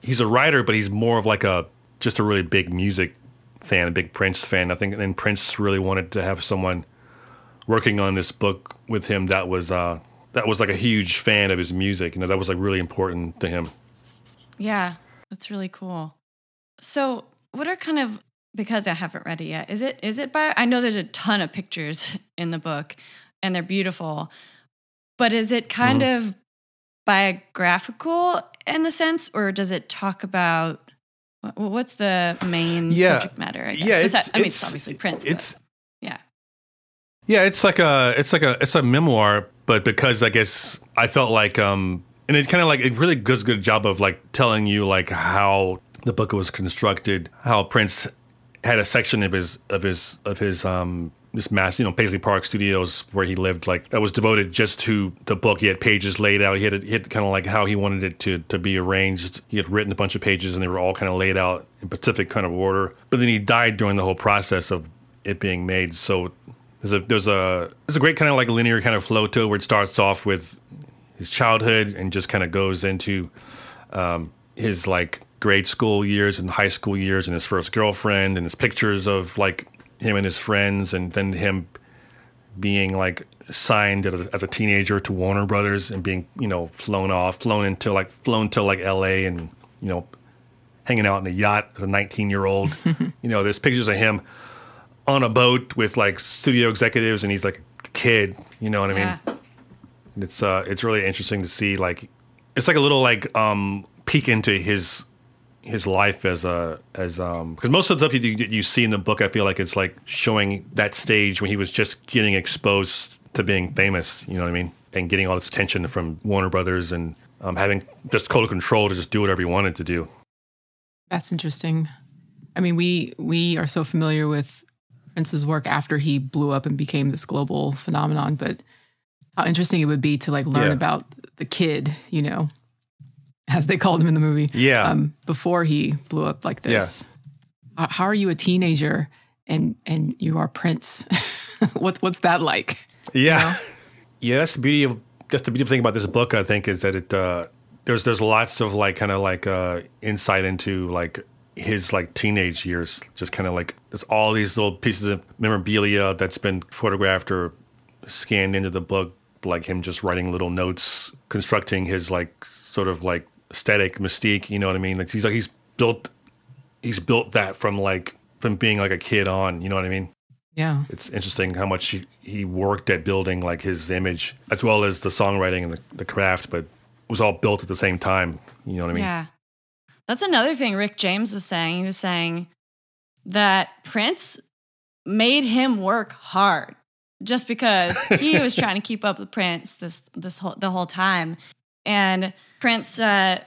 he's a writer, but he's more of like a just a really big music fan, a big Prince fan. I think, and Prince really wanted to have someone working on this book with him that was uh, that was like a huge fan of his music. You know, that was like really important to him. Yeah, that's really cool. So, what are kind of because I haven't read it yet? Is it is it by? I know there's a ton of pictures in the book, and they're beautiful, but is it kind Mm-hmm. of biographical in the sense, or does it talk about what's the main Yeah. subject matter? I guess? Yeah, it's- I mean, it's, it's- obviously Prince. it's- but yeah, Yeah, it's like a it's like a it's a memoir, but because I guess I felt like um and it kind of like it really does a good job of like telling you like how the book was constructed, how Prince had a section of his of his of his um this mass, you know, Paisley Park Studios where he lived, like that was devoted just to the book. He had pages laid out. He had he had kind of like how he wanted it to to be arranged. He had written a bunch of pages, and they were all kind of laid out in specific kind of order. But then he died during the whole process of it being made. So there's a there's a there's a great kind of like linear kind of flow to it where it starts off with his childhood and just kind of goes into um, his like grade school years and high school years and his first girlfriend and his pictures of like him and his friends and then him being like signed as a, as a teenager to Warner Brothers and being you know flown off flown into like flown to like L.A. and you know hanging out in a yacht as a 19 year old you know there's pictures of him on a boat with like studio executives and he's like a kid you know what I mean yeah, and it's uh it's really interesting to see like it's like a little like um peek into his his life as a as um because most of the stuff you you see in the book I feel like it's like showing that stage when he was just getting exposed to being famous you know what I mean and getting all this attention from Warner Brothers and um, having just total control to just do whatever he wanted to do That's interesting. I mean, we we are so familiar with Prince's work after he blew up and became this global phenomenon, but how interesting it would be to like learn Yeah. about the kid, you know, as they called him in the movie. Yeah. Um, before he blew up like this. How- How are you a teenager and and you are Prince? what's what's that like? Yeah, yeah. That's the beauty of that's the beautiful thing about this book. I think is that it uh, there's there's lots of like kind of like uh, insight into like his like teenage years. Just kind of like there's all these little pieces of memorabilia that's been photographed or scanned into the book, like him just writing little notes, constructing his like sort of like aesthetic mystique. You know what I mean? Like he's like he's built he's built that from like from being like a kid on. You know what I mean? Yeah. it's interesting how much he, he worked at building like his image as well as the songwriting and the, the craft but it was all built at the same time you know what i mean yeah. That's another thing Rick James was saying. He was saying that Prince made him work hard just because he was trying to keep up with Prince this this whole the whole time. And Prince uh,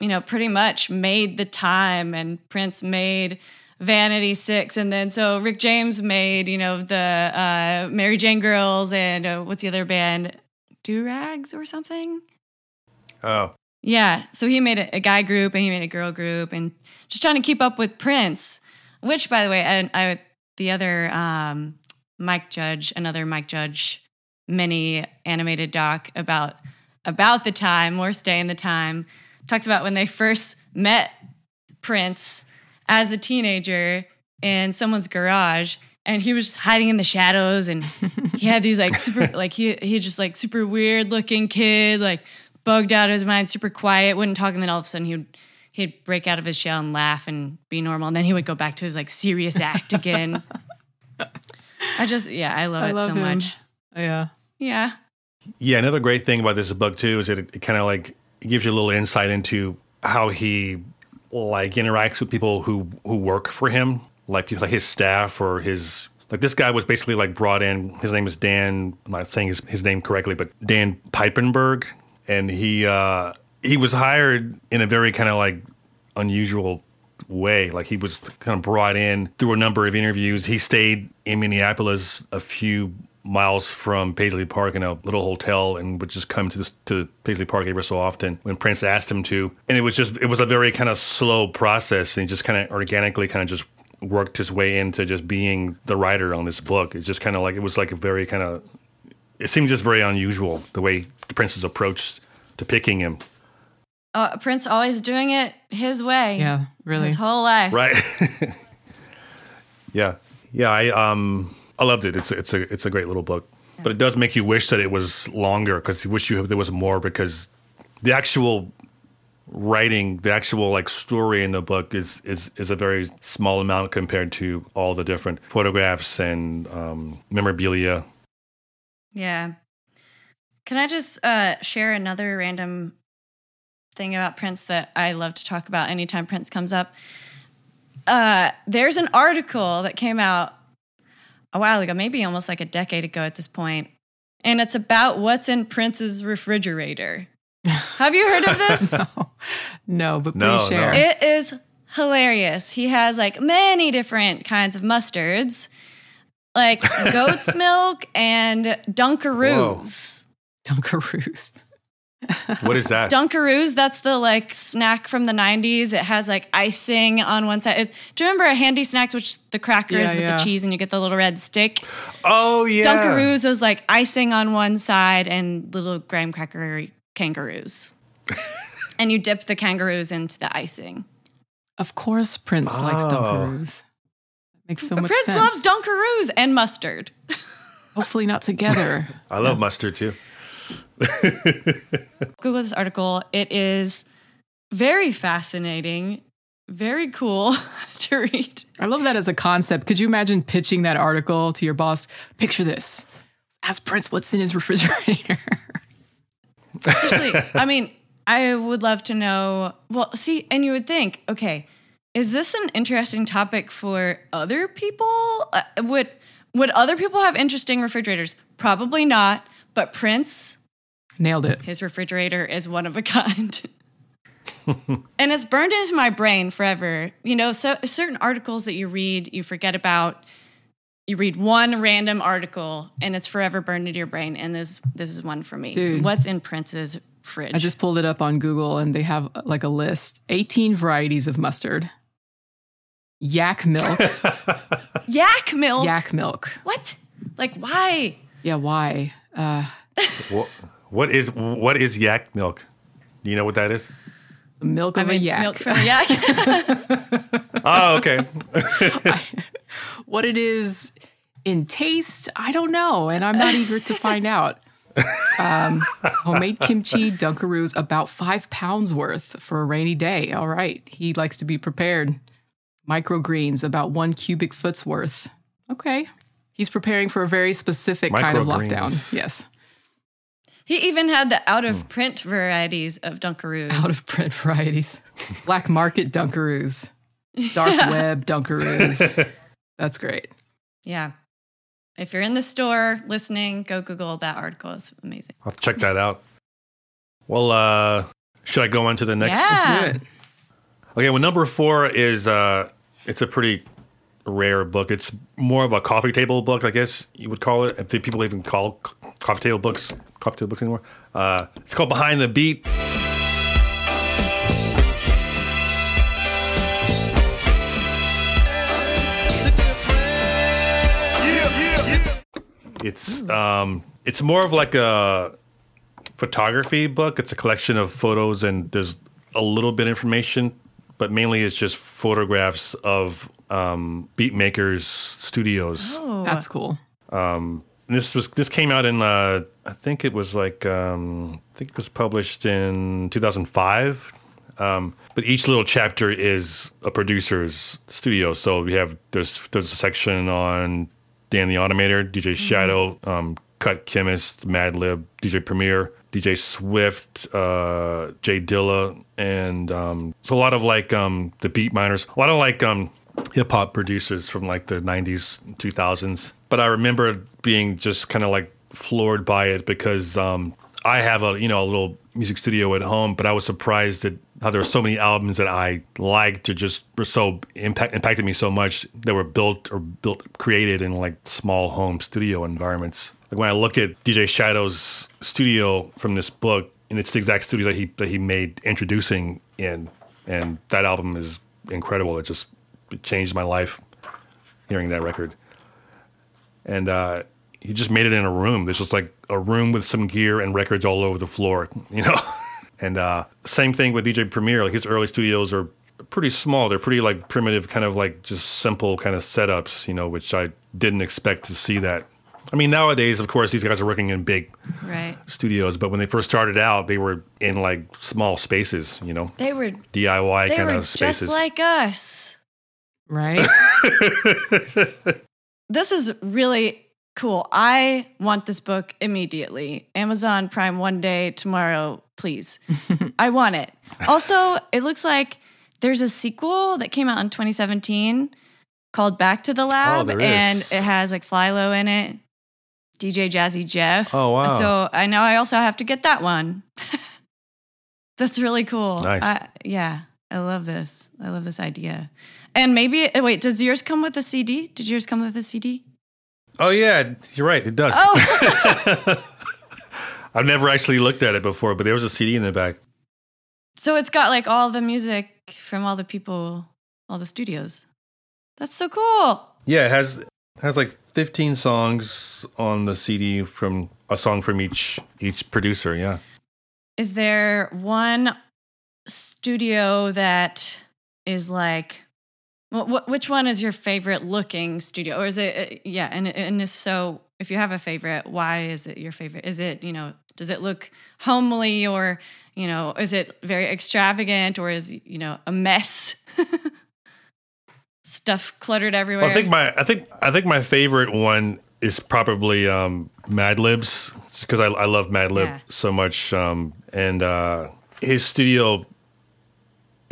you know, pretty much made the time and Prince made Vanity Six, and then so Rick James made you know the uh, Mary Jane Girls and uh, what's the other band, Do Rags or something. Oh, Yeah, so he made a, a guy group and he made a girl group, and just trying to keep up with Prince. Which, by the way, and I the other um, Mike Judge, another Mike Judge mini animated doc about about the time, Morris Day and the Time, talks about when they first met Prince as a teenager in someone's garage and he was just hiding in the shadows and he had these like super like he he just like super weird looking kid like bugged out of his mind super quiet wouldn't talk and then all of a sudden he would he'd break out of his shell and laugh and be normal and then he would go back to his like serious act again i just yeah i love I it love so him. much Yeah. yeah Yeah, another great thing about this book too is that it, kind of like gives you a little insight into how he like interacts with people who who work for him, like like his staff or his like this guy was basically like brought in. His name is Dan. I'm not saying his, his name correctly, but Dan Pipenberg, and he uh, he was hired in a very kind of like unusual way. Like he was kind of brought in through a number of interviews. He stayed in Minneapolis a few miles from Paisley Park in a little hotel and would just come to this to Paisley Park every so often when Prince asked him to. And it was just it was a very kind of slow process and he just kind of organically kind of just worked his way into just being the writer on this book. It's just kind of like it was like a very kind of it seemed just very unusual the way the Prince's approach to picking him. uh, prince always doing it his way Yeah. Really. his whole life Right. yeah. Yeah, I um I loved it. It's it's a it's a great little book. But it does make you wish that it was longer cuz you wish you there was more because the actual writing, the actual like story in the book is is is a very small amount compared to all the different photographs and um, memorabilia. Yeah. Can I just uh, share another random thing about Prince that I love to talk about anytime Prince comes up? Uh, there's an article that came out a while ago, maybe almost like a decade ago at this point, and it's about what's in Prince's refrigerator. Have you heard of this? no. No, but please No, no. share. It is hilarious. He has like many different kinds of mustards, like goat's milk and Dunkaroos. Dunkaroos. What is that? Dunkaroos, that's the like snack from the 90s. It has like icing on one side. It- do you remember a handy snacks, which the crackers Yeah, with yeah. the cheese and you get the little red stick? oh yeah. Dunkaroos was like icing on one side and little graham cracker kangaroos. and you dip the kangaroos into the icing. Of course, Prince likes Oh. Dunkaroos. Makes so much Prince sense. loves Dunkaroos and mustard. Hopefully not together. I love mustard too. Google this article. It is very fascinating, very cool to read. I love that as a concept. Could you imagine pitching that article to your boss? Picture this. Ask Prince what's in his refrigerator. Especially, I mean, I would love to know. Well, see, and you would think, okay, is this an interesting topic for other people? Uh, would would other people have interesting refrigerators? Probably not. But Prince, Nailed it. his refrigerator is one of a kind. and it's burned into my brain forever. You know, so certain articles that you read, you forget about. You read one random article and it's forever burned into your brain. And this this is one for me. Dude. What's in Prince's fridge? I just pulled it up on Google and they have like a list 18 varieties of mustard, yak milk, yak milk. yak milk. What? Like why? Yeah, why? Uh, what, what is what is yak milk? Do you know what that is? the milk I of a yak. milk from a yak. Oh, okay. what it is in taste, I don't know, and I'm not eager to find out. Um, homemade kimchi, Dunkaroos, about five pounds worth for a rainy day. All right, he likes to be prepared. Microgreens, about one cubic foot's worth. Okay, he's preparing for a very specific kind of lockdown. Yes, he even had the out of print varieties of Dunkaroos. out of print varieties, black market Dunkaroos, dark web Dunkaroos. That's great. Yeah. If you're in the store listening, go Google that article. It's amazing. I'll have to check that out. Well, uh, should I go on to the next? Yeah. Do it. Okay, well, number four is uh, it's a pretty rare book. It's more of a coffee table book, I guess you would call it. If people even call coffee table books coffee table books anymore. Uh, it's called Behind the Beat. It's um, it's more of like a photography book. It's a collection of photos, and there's a little bit of information, but mainly it's just photographs of um, beat makers' studios. Oh, That's cool. And this was this came out in uh, I think it was like um, I think it was published in 2005. Um, but each little chapter is a producer's studio. So we have there's there's a section on Dan the Automator, DJ Shadow, um, Cut Chemist, Madlib, DJ Premier, DJ Swift, uh, J Dilla, and um, so a lot of like um, the beat miners, a lot of like um, hip hop producers from like the 90s, 2000s. But I remember being just kind of like floored by it because um, I have a you know a little music studio at home, but I was surprised at how there were so many albums that I liked or just were so impact, impacted me so much that were built or built created in like small home studio environments. Like when I look at DJ Shadow's studio from this book, and it's the exact studio that he that he made Endtroducing in, and that album is incredible. It just it changed my life hearing that record. And uh, he just made it in a room. This was like a room with some gear and records all over the floor, you know. and uh, same thing with DJ Premier. Like his early studios are pretty small. They're pretty like primitive, kind of like just simple kind of setups, you know, which I didn't expect to see that. I mean, nowadays, of course, these guys are working in big right. studios, but when they first started out, they were in like small spaces, you know, They were DIY they kind were of spaces. just like us. Right? This is really cool. I want this book immediately. Amazon Prime one day tomorrow, please. I want it. Also, it looks like there's a sequel that came out in 2017 called Back to the Lab, Oh, and it has like Philo in it, DJ Jazzy Jeff. Oh, wow. So I know I also have to get that one. That's really cool. Nice. I, yeah, I love this. I love this idea. And maybe uh, wait, does yours come with a CD? Did yours come with a CD? oh yeah, you're right. It does. Oh, I've never actually looked at it before, but there was a CD in the back. so it's got like all the music from all the people, all the studios. That's so cool. Yeah, it has it has like 15 songs on the CD from a song from each each producer. Yeah. Is there one studio that is like, well, wh- which one is your favorite looking studio? Or is it, uh, yeah, and, and if so, if you have a favorite, why is it your favorite? Is it, you know, does it look homely or, you know, is it very extravagant or is, you know, a mess? Stuff cluttered everywhere. Well, I think my I think I think my favorite one is probably um, Madlib's because I, I love Madlib Yeah. so much, um, and uh, his studio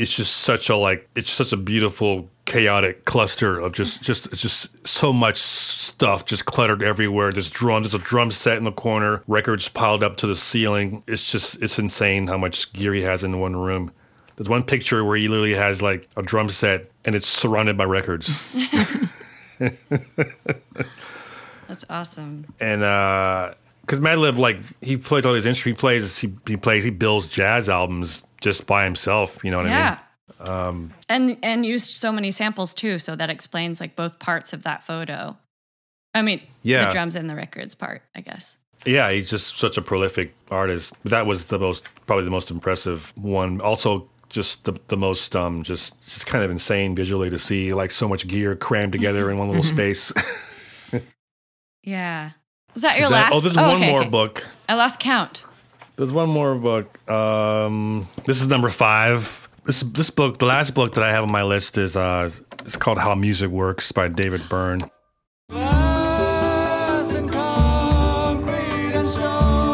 is just such a like it's such a beautiful chaotic cluster of just just it's just so much stuff just cluttered everywhere. There's drum, there's a drum set in the corner, records piled up to the ceiling. It's just it's insane how much gear he has in one room. There's one picture where he literally has like a drum set and it's surrounded by records. That's awesome. and uh because Madlib like he plays all these instruments, he plays he, he plays he builds jazz albums just by himself. You know what yeah. I mean? Um, and and used so many samples too, so that explains like both parts of that photo. I mean, Yeah. the drums and the records part, I guess. Yeah, he's just such a prolific artist. That was the most probably the most impressive one. Also, just the the most um just just kind of insane visually to see like so much gear crammed together in one little space. Yeah. Is that your Is that- last? oh, there's one okay, more okay. book. I lost count. There's one more book. Um, this is number five. This this book, the last book that I have on my list is uh, it's called How Music Works by David Byrne. Glass and concrete and stone.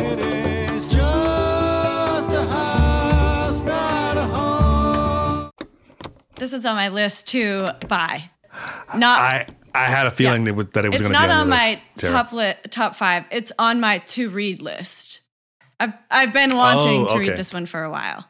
It is just a house, not a home. This is on my list to buy. Not I I had a feeling Yeah. that, it- was going to be on, on my Tara. top li- top five. It's on my to read list. I've I've been wanting Oh, to read this one for a while.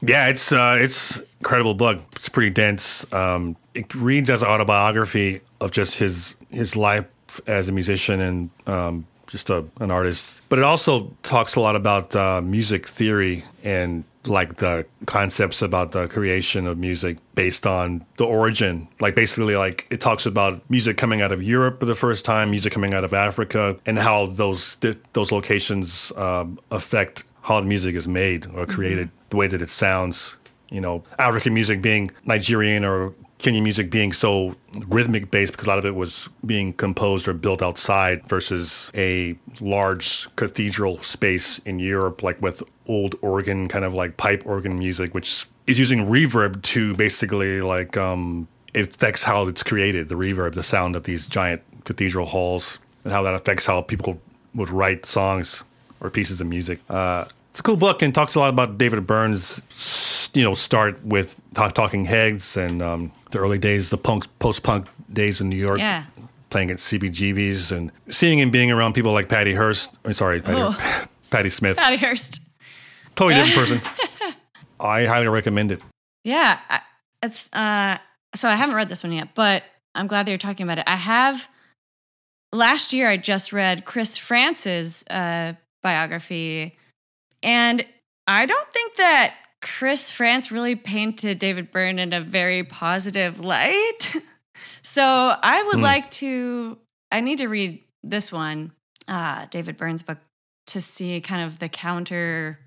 Yeah, it's uh, it's incredible book. It's pretty dense. Um, it reads as an autobiography of just his his life as a musician and um, just a, an artist. But it also talks a lot about uh, music theory and like the concepts about the creation of music based on the origin. Like basically, like it talks about music coming out of Europe for the first time, music coming out of Africa, and how those those locations um, affect how the music is made or created, the way that it sounds. You know, African music being Nigerian or Kenyan music being so rhythmic based because a lot of it was being composed or built outside versus a large cathedral space in Europe, like with old organ, kind of like pipe organ music, which is using reverb to basically like um, it affects how it's created, the reverb, the sound of these giant cathedral halls, and how that affects how people would write songs or pieces of music. Uh, it's a cool book and talks a lot about David Byrne's. You know, start with Talk- Talking Heads and um, the early days, the punk, post-punk days in New York, Yeah. playing at CBGBs and seeing and being around people like Patty Hearst. Or sorry, Patti, Oh. Patti Smith. Patty Hearst. Totally different person. I highly recommend it. Yeah, I, it's uh. So I haven't read this one yet, but I'm glad that you're talking about it. I have. Last year, I just read Chris Frantz's uh, biography, and I don't think that Chris Frantz really painted David Byrne in a very positive light. so I would Hmm. like to. I need to read this one, uh, David Byrne's book, to see kind of the counter.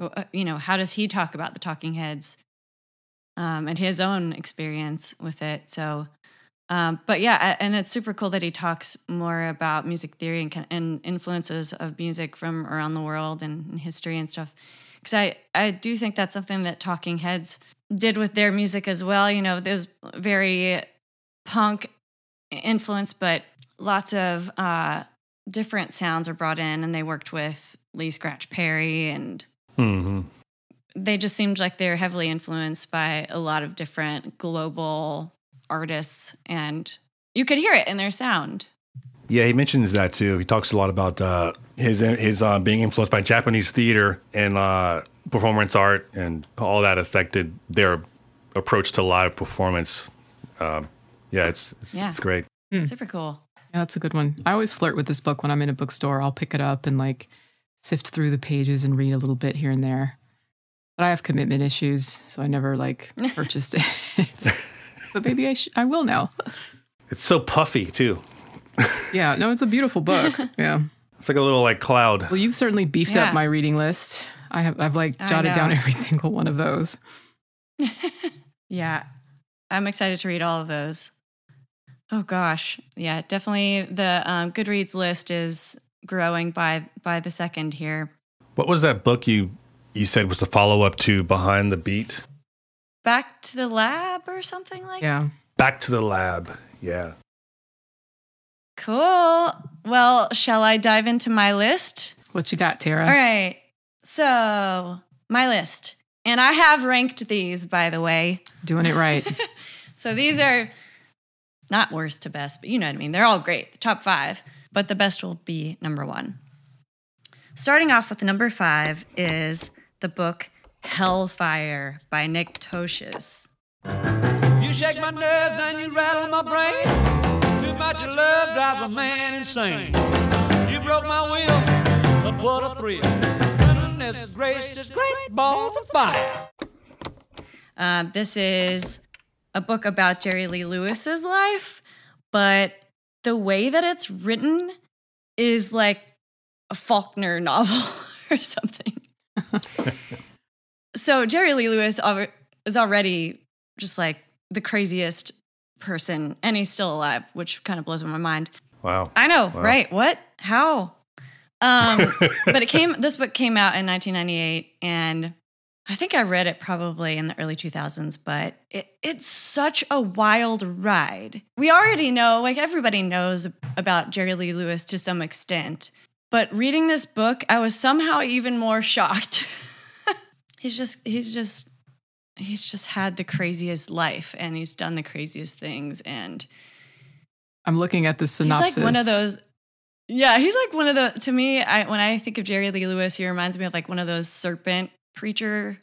uh, You know, how does he talk about the Talking Heads? um, and his own experience with it. So, um, but yeah, and it's super cool that he talks more about music theory and, and influences of music from around the world and history and stuff. Because I, I do think that's something that Talking Heads did with their music as well. You know, there's very punk influence, but lots of uh, different sounds are brought in, and they worked with Lee Scratch Perry and hmm they just seemed like they were heavily influenced by a lot of different global artists and you could hear it in their sound Yeah, he mentions that too. He talks a lot about uh, his his uh, being influenced by Japanese theater and uh, performance art, and all that affected their approach to live performance. Um, yeah, it's it's, Yeah. it's great. super cool Yeah, that's a good one. I always flirt with this book when I'm in a bookstore. I'll pick it up and like sift through the pages and read a little bit here and there. But I have commitment issues, so I never like purchased it. but maybe I sh- I will now. It's so puffy too. Yeah, no, it's a beautiful book. Yeah. It's like a little like cloud. Well, you've certainly beefed Yeah. up my reading list. I have I've like jotted down every single one of those. yeah i'm excited to read all of those oh gosh yeah definitely the um, goodreads list is growing by by the second here What was that book you you said was the follow up to Behind the Beat? back to the lab or something like that? Yeah. Back to the Lab. Yeah. Cool well shall i dive into my list What you got, Tara? All right. So, my list. And I have ranked these, by the way. Doing it right. So, these are not worst to best, but you know what I mean. They're all great, the top five, but the best will be number one. Starting off with number five is the book Hellfire by Nick Tosches. You shake my nerves and you rattle my brain. Too much of love drives a man insane. You broke my will, but what a thrill. Goodness gracious, great balls of fire. Uh, this is a book about Jerry Lee Lewis's life, but the way that it's written is like a Faulkner novel or something. so Jerry Lee Lewis is already just like the craziest person, and he's still alive, which kind of blows my mind. Wow. I know, Wow. right? What? How? Um, but it came. This book came out in 1998, and I think I read it probably in the early 2000s. But it, it's such a wild ride. We already know, like everybody knows about Jerry Lee Lewis to some extent. But reading this book, I was somehow even more shocked. he's just, he's just he's just had the craziest life and he's done the craziest things and I'm looking at the synopsis. He's like one of those. Yeah, he's like one of the. To me, I when I think of Jerry Lee Lewis, he reminds me of like one of those serpent preacher,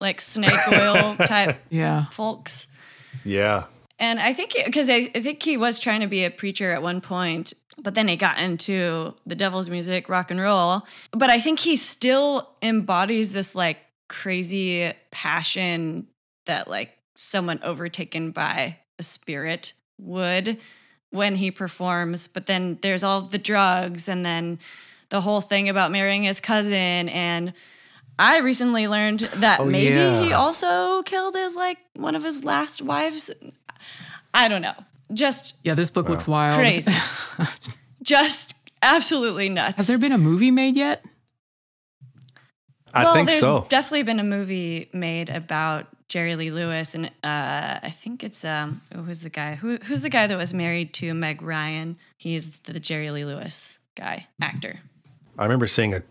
like snake oil type Yeah. folks. Yeah. And I think because I, I think he was trying to be a preacher at one point, but then he got into the devil's music, rock and roll. But I think he still embodies this like crazy passion that like someone overtaken by a spirit would when he performs. But then there's all the drugs and then the whole thing about marrying his cousin and I recently learned that Oh, maybe yeah. he also killed his like one of his last wives. I don't know. Just Yeah, this book looks wild. Crazy. just absolutely nuts. Has there been a movie made yet? I well, think there's so. definitely been a movie made about Jerry Lee Lewis, and uh, I think it's um, oh, who's the guy? Who, who's the guy that was married to Meg Ryan? He's the Jerry Lee Lewis guy, actor. I remember seeing a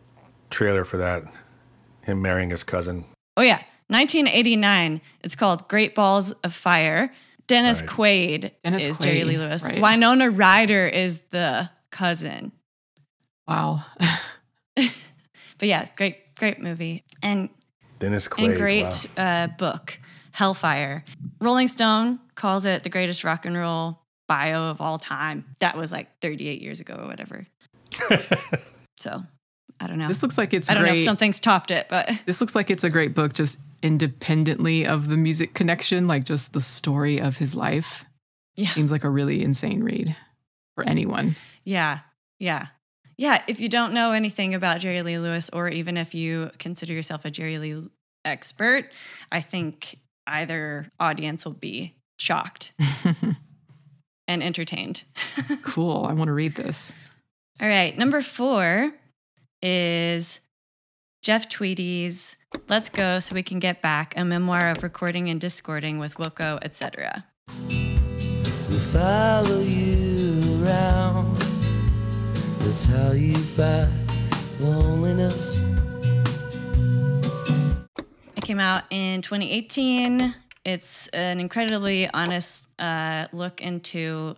trailer for that. Him marrying his cousin. Oh yeah, 1989. It's called Great Balls of Fire. Dennis Right. Quaid Dennis is Jerry Lee Lewis. right. Winona Ryder is the cousin. Wow. But yeah, great, great movie. And Dennis Quaid. and great wow. uh, book, Hellfire. Rolling Stone calls it the greatest rock and roll bio of all time. That was like 38 years ago or whatever. so I don't know. This looks like it's I don't know if something's topped it, but This looks like it's a great book just independently of the music connection, like just the story of his life. yeah, Seems like a really insane read for anyone. yeah, yeah. Yeah, if you don't know anything about Jerry Lee Lewis, or even if you consider yourself a Jerry Lee expert, I think either audience will be shocked and entertained. cool. I want to read this. All right, number four is Jeff Tweedy's Let's Go So We Can Get Back, a memoir of recording and discording with Wilco, etc. We'll follow you around. That's how you fight loneliness. It came out in 2018. It's an incredibly honest uh, look into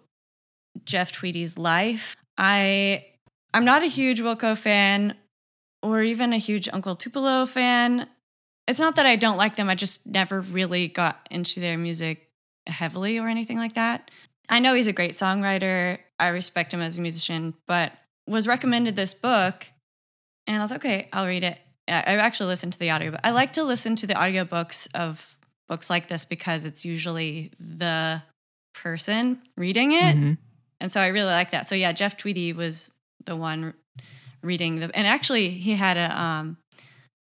Jeff Tweedy's life. I I'm not a huge Wilco fan or even a huge Uncle Tupelo fan. It's not that I don't like them. I just never really got into their music heavily or anything like that. I know he's a great songwriter. I respect him as a musician, but was recommended this book and I was okay, I'll read it. I actually listened to the audio. I like to listen to the audiobooks of books like this because it's usually the person reading it. Mhm. And so I really like that. So yeah, Jeff Tweedy was the one reading the and actually he had a um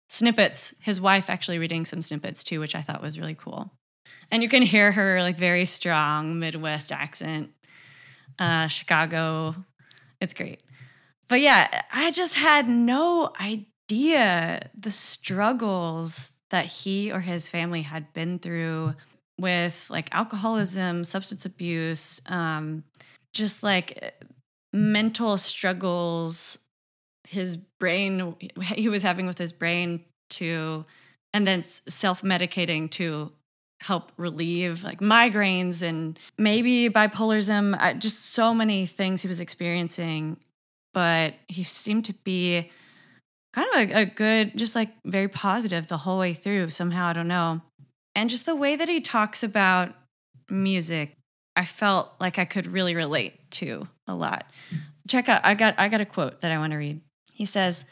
snippets, his wife actually reading some snippets too, which I thought was really cool. And you can hear her like very strong Midwest accent. Uh Chicago. It's great. But yeah, I just had no idea the struggles that he or his family had been through with like alcoholism, substance abuse, um, just like mental struggles his brain he was having with his brain to and then self-medicating to help relieve like migraines and maybe bipolarism. Just so many things he was experiencing but he seemed to be kind of a, a good just like very positive the whole way through somehow i don't know. And just the way that he talks about music i felt like i could really relate to a lot. Check out i got i got a quote that i want to read. He says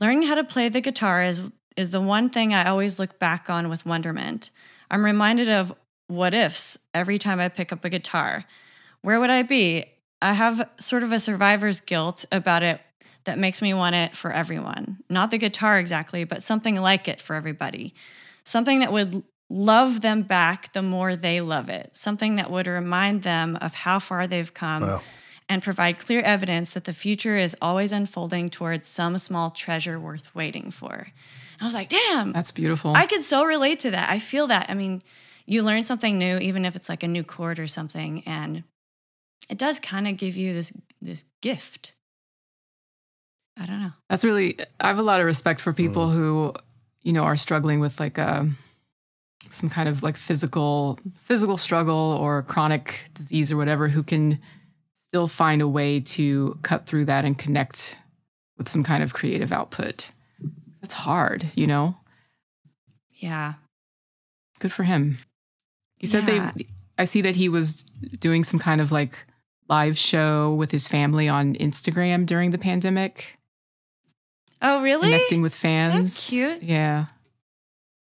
learning how to play the guitar is is the one thing i always look back on with wonderment. I'm reminded of what ifs every time i pick up a guitar. Where would i be i have sort of a survivor's guilt about it that makes me want it for everyone not the guitar exactly but something like it for everybody something that would love them back the more they love it something that would remind them of how far they've come Wow. and provide clear evidence that the future is always unfolding towards some small treasure worth waiting for. And I was like, damn, That's beautiful. I could so relate to that. I feel that. I mean, you learn something new, even if it's like a new chord or something, and it does kind of give you this this gift. I don't know. That's really, I have a lot of respect for Mm. people who, you know, are struggling with like a, some kind of like physical physical struggle or chronic disease or whatever who can still find a way to cut through that and connect with some kind of creative output. That's hard, you know. Yeah. Good for him. He said Yeah. they I see that he was doing some kind of like live show with his family on Instagram during the pandemic, Oh, really? connecting with fans. That's cute. Yeah.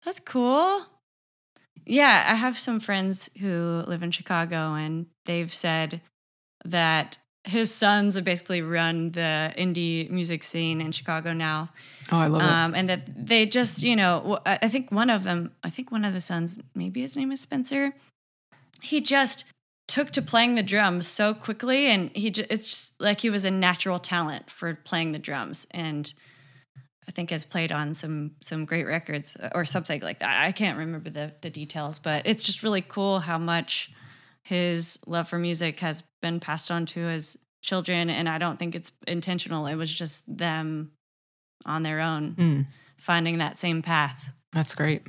That's cool. Yeah, I have some friends who live in Chicago, and they've said that his sons have basically run the indie music scene in Chicago now. Oh, I love it. Um, and that they just, you know, I think one of them, I think one of the sons, maybe his name is Spencer. He just took to playing the drums so quickly, and he just, it's just like he was a natural talent for playing the drums, and I think has played on some some great records or something like that. I can't remember the the details, but it's just really cool how much his love for music has been passed on to his children, and I don't think it's intentional. It was just them on their own Mm, finding that same path. that's great.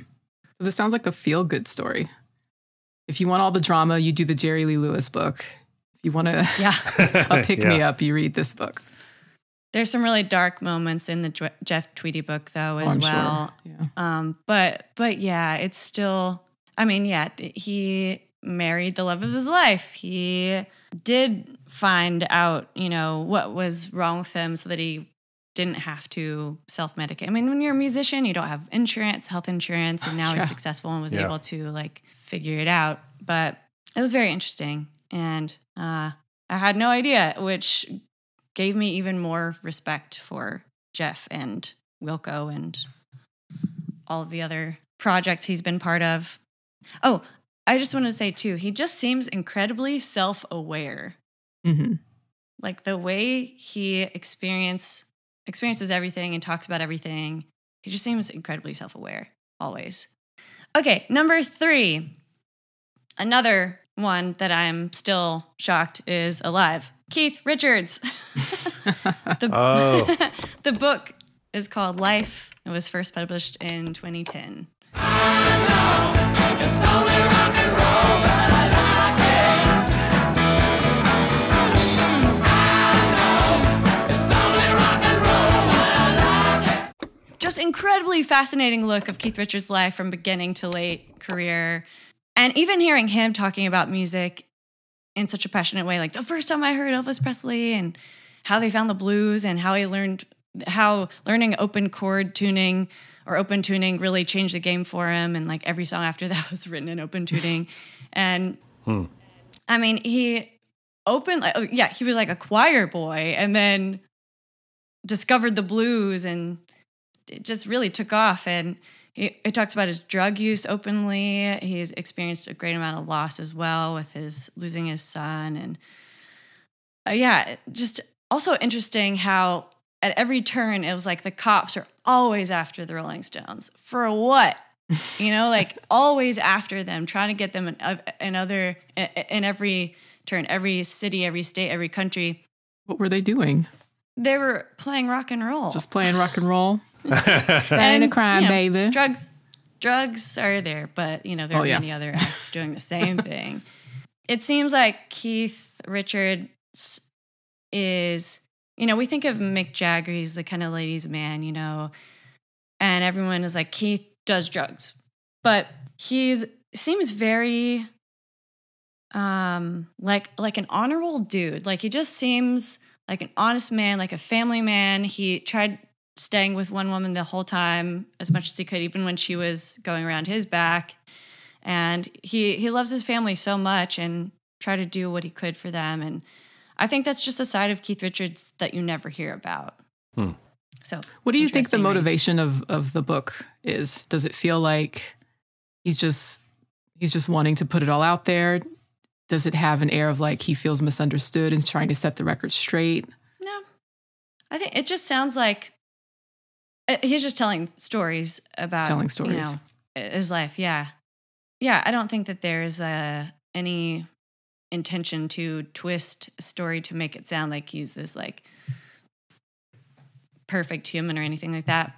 This sounds like a feel good story. If you want all the drama, you do the Jerry Lee Lewis book. If you want to Yeah. a pick me up, you read this book. There's some really dark moments in the Dr- Jeff Tweedy book though as Oh, I'm well. Sure. Yeah. Um but but yeah, it's still I mean, yeah, th- he married the love of his life. He did find out, you know, what was wrong with him so that he didn't have to self-medicate. I mean, when you're a musician, you don't have insurance, health insurance, and now Yeah. he's successful and was Yeah. able to like figure it out. But it was very interesting and uh I had no idea, which gave me even more respect for Jeff and Wilco and all of the other projects he's been part of. Oh, I just want to say too, he just seems incredibly self aware. hmm Like the way he experience experiences everything and talks about everything, he just seems incredibly self aware always. Okay, number three. Another one that I'm still shocked is alive. Keith Richards. the, Oh. the book is called Life. It was first published in 2010. Just incredibly fascinating look of Keith Richards' life from beginning to late career. And even hearing him talking about music in such a passionate way, like the first time I heard Elvis Presley and how they found the blues and how he learned how learning open chord tuning or open tuning really changed the game for him. And like every song after that was written in open tuning. And hmm. I mean, he opened, like, oh, yeah, he was like a choir boy and then discovered the blues and it just really took off. And he, it talks about his drug use openly. He's experienced a great amount of loss as well with his losing his son. And uh, yeah, just also interesting how at every turn it was like the cops are always after the Rolling Stones for what? You know, like always after them, trying to get them in, uh, in other in every turn, every city, every state, every country. What were they doing? They were playing rock and roll. Just playing rock and roll? that ain't a crime, you know, baby. Drugs, drugs are there, but you know there Oh, are yeah. many other acts doing the same thing. It seems like Keith Richards is, you know, we think of Mick Jagger, he's the kind of ladies' man, you know, and everyone is like Keith does drugs, but he's seems very um like like an honorable dude like he just seems like an honest man like a family man he tried staying with one woman the whole time as much as he could even when she was going around his back and he he loves his family so much and try to do what he could for them and i think that's just a side of keith richards that you never hear about Hmm. so What do you think the motivation of of the book is? Does it feel like he's just he's just wanting to put it all out there? Does it have an air of like he feels misunderstood and trying to set the record straight? No, I think it just sounds like he's just telling stories about Telling You stories. know, his life. Yeah, yeah. I don't think that there's uh, any intention to twist a story to make it sound like he's this like perfect human or anything like that.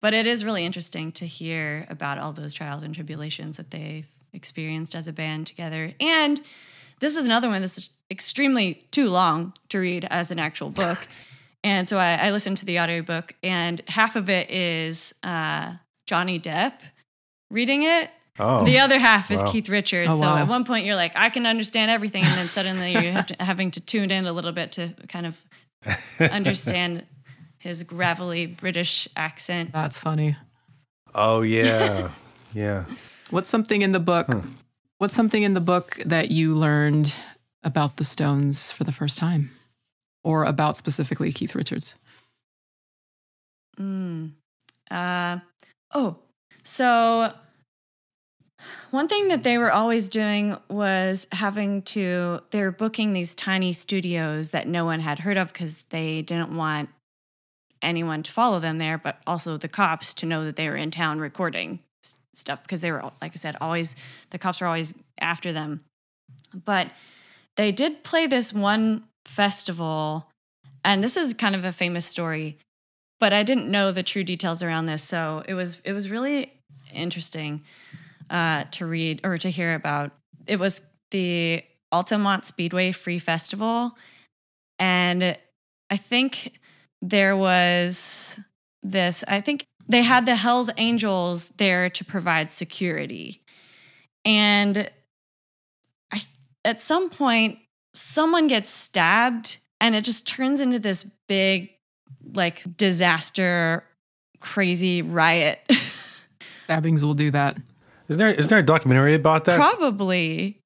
but it is really interesting to hear about all those trials and tribulations that they've experienced as a band together. And this is another one that's extremely too long to read as an actual book. and so I, I listened to the audiobook, and half of it is uh, Johnny Depp reading it. Oh, the other half is wow. Keith Richards. Oh, so wow. at one point you're like, I can understand everything, and then suddenly you're have to, having to tune in a little bit to kind of understand his gravelly British accent. That's funny. Oh yeah, yeah. What's something in the book? What's something in the book that you learned about the Stones for the first time, or about specifically Keith Richards? Mm. Uh, oh, so one thing that they were always doing was having to, they were booking these tiny studios that no one had heard of because they didn't want anyone to follow them there, but also the cops to know that they were in town recording stuff because they were, like I said, always, the cops were always after them. But they did play this one festival, and this is kind of a famous story but I didn't know the true details around this, so it was it was really interesting uh, to read or to hear about. It was the Altamont Speedway Free Festival, and I think there was this. I think they had the Hell's Angels there to provide security, and I at some point someone gets stabbed, and it just turns into this big like disaster crazy riot Stabbings will do that. Isn't there isn't there a documentary about that? probably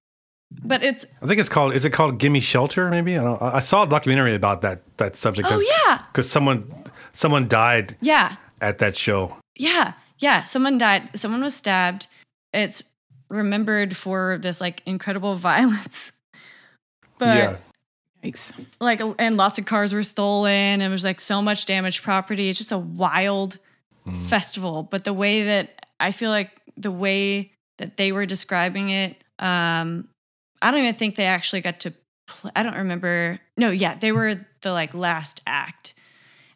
but it's I think it's called. Is it called "Gimme Shelter"? Maybe I don't. I I saw a documentary about that that subject. Oh, yeah. because someone someone died yeah at that show. yeah yeah someone died someone was stabbed it's remembered for this like incredible violence but yeah, Yikes. like and lots of cars were stolen and there was like so much damaged property. It's just a wild festival. But the way that i feel like the way that they were describing it um i don't even think they actually got to pl- i don't remember. No yeah they were the like last act.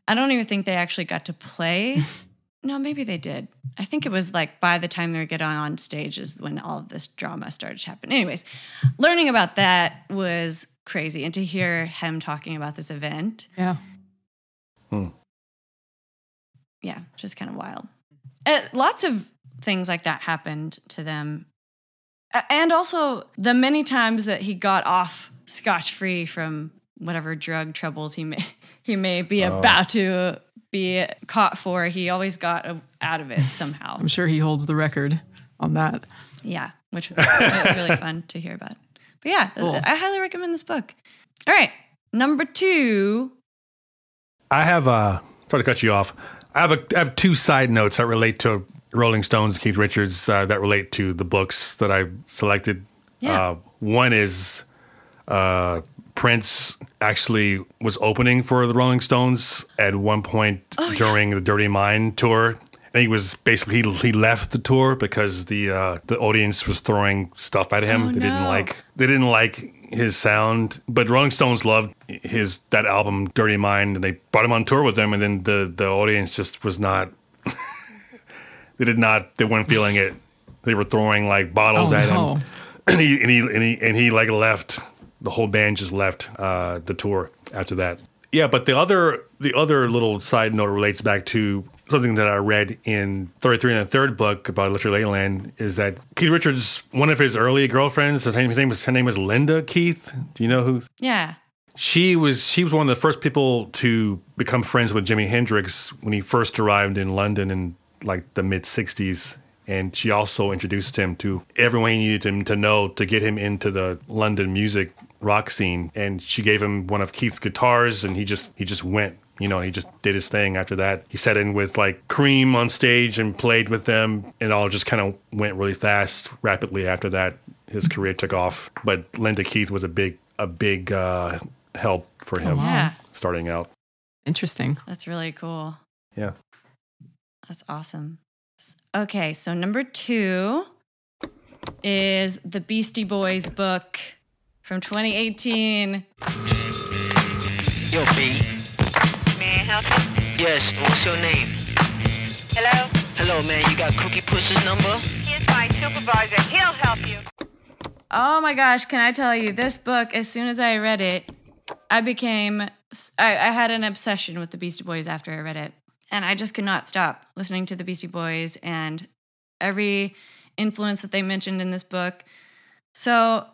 I don't even think they actually got to play no maybe they did. I think it was like by the time they were getting on stage is when all of this drama started to happen. Anyways learning about that was crazy. And to hear him talking about this event Yeah. yeah just kind of wild. Uh, lots of things like that happened to them. A- and also the many times that he got off scotch free from whatever drug troubles he may he may be about to be caught for he always got a, out of it somehow I'm sure he holds the record on that. Yeah, which was, really fun to hear about. But yeah, Cool. I highly recommend this book. All right, number two. I have. Uh, sorry to cut you off. I have a I have two side notes that relate to Rolling Stones, Keith Richards, uh, that relate to the books that I selected. Yeah. Uh, one is uh, Prince actually was opening for the Rolling Stones at one point Oh, during the Dirty Mind tour. And he was basically he, he left the tour because the uh, the audience was throwing stuff at him. Oh, they didn't like they didn't like his sound. But Rolling Stones loved his that album Dirty Mind, and they brought him on tour with them. And then the the audience just was not. they did not. They weren't feeling it. They were throwing like bottles Oh, at no. him, and he and he and he and he like left. The whole band just left uh, the tour after that. Yeah, but the other the other little side note relates back to something that I read in 33 and the third book about Electric Ladyland is that Keith Richards, one of his early girlfriends, his name, his name was her name was Linda Keith. Do you know who? Yeah. She was she was one of the first people to become friends with Jimi Hendrix when he first arrived in London in like the mid 60s and she also introduced him to everyone he needed him to know to get him into the London music rock scene and she gave him one of Keith's guitars and he just he just went you know he just did his thing after that he sat in with like Cream on stage and played with them and all just kind of went really fast rapidly after that his career took off but Linda Keith was a big a big uh, help for him Yeah. starting out Interesting. That's really cool. yeah That's awesome. Okay, so number two is the Beastie Boys book from 2018. Yo, B. May I help you? Yes, what's your name? Hello? Hello, man. You got Cookie Puss's number? Here's my supervisor. He'll help you. Oh my gosh, can I tell you, this book, as soon as I read it, I became, I, I had an obsession with the Beastie Boys after I read it. And I just could not stop listening to the Beastie Boys and every influence that they mentioned in this book. So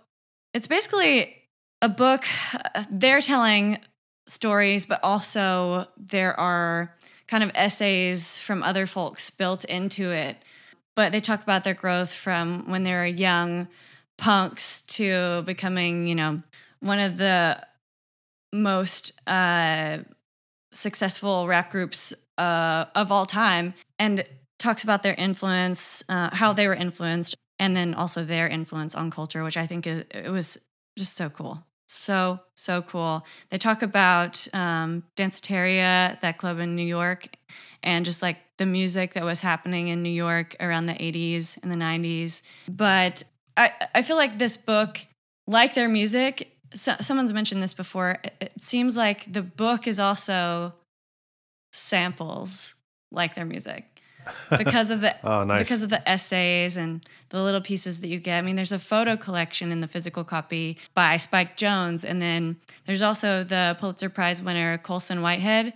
it's basically a book, they're telling stories, but also there are kind of essays from other folks built into it. But they talk about their growth from when they were young punks to becoming, you know, one of the most uh, successful rap groups uh, of all time, and talks about their influence, uh, how they were influenced, and then also their influence on culture, which I think it was just so cool. So, so cool. They talk about um, Danceteria, that club in New York, and just like the music that was happening in New York around the 80s and the 90s. But I, I feel like this book, like their music, so, someone's mentioned this before. It, it seems like the book is also samples like their music because of the Oh, nice. because of the essays and the little pieces that you get. I mean, there's a photo collection in the physical copy by Spike Jonze, and then there's also the Pulitzer Prize winner Colson Whitehead,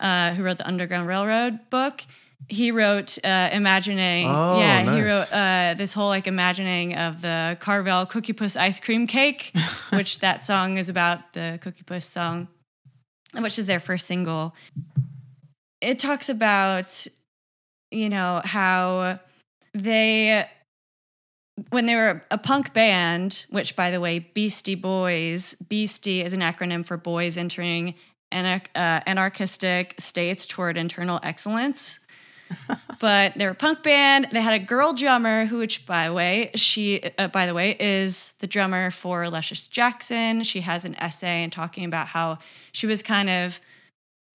uh, who wrote the Underground Railroad book. He wrote uh, imagining, Oh, yeah, he wrote uh, this whole like imagining of the Carvel Cookie Puss ice cream cake, which that song is about the Cookie Puss song, which is their first single. It talks about you know how they when they were a punk band which by the way beastie boys beastie is an acronym for boys entering anarch- uh, anarchistic states toward internal excellence. But they were a punk band. They had a girl drummer who which by the way she uh, by the way is the drummer for luscious jackson. She has an essay and talking about how she was kind of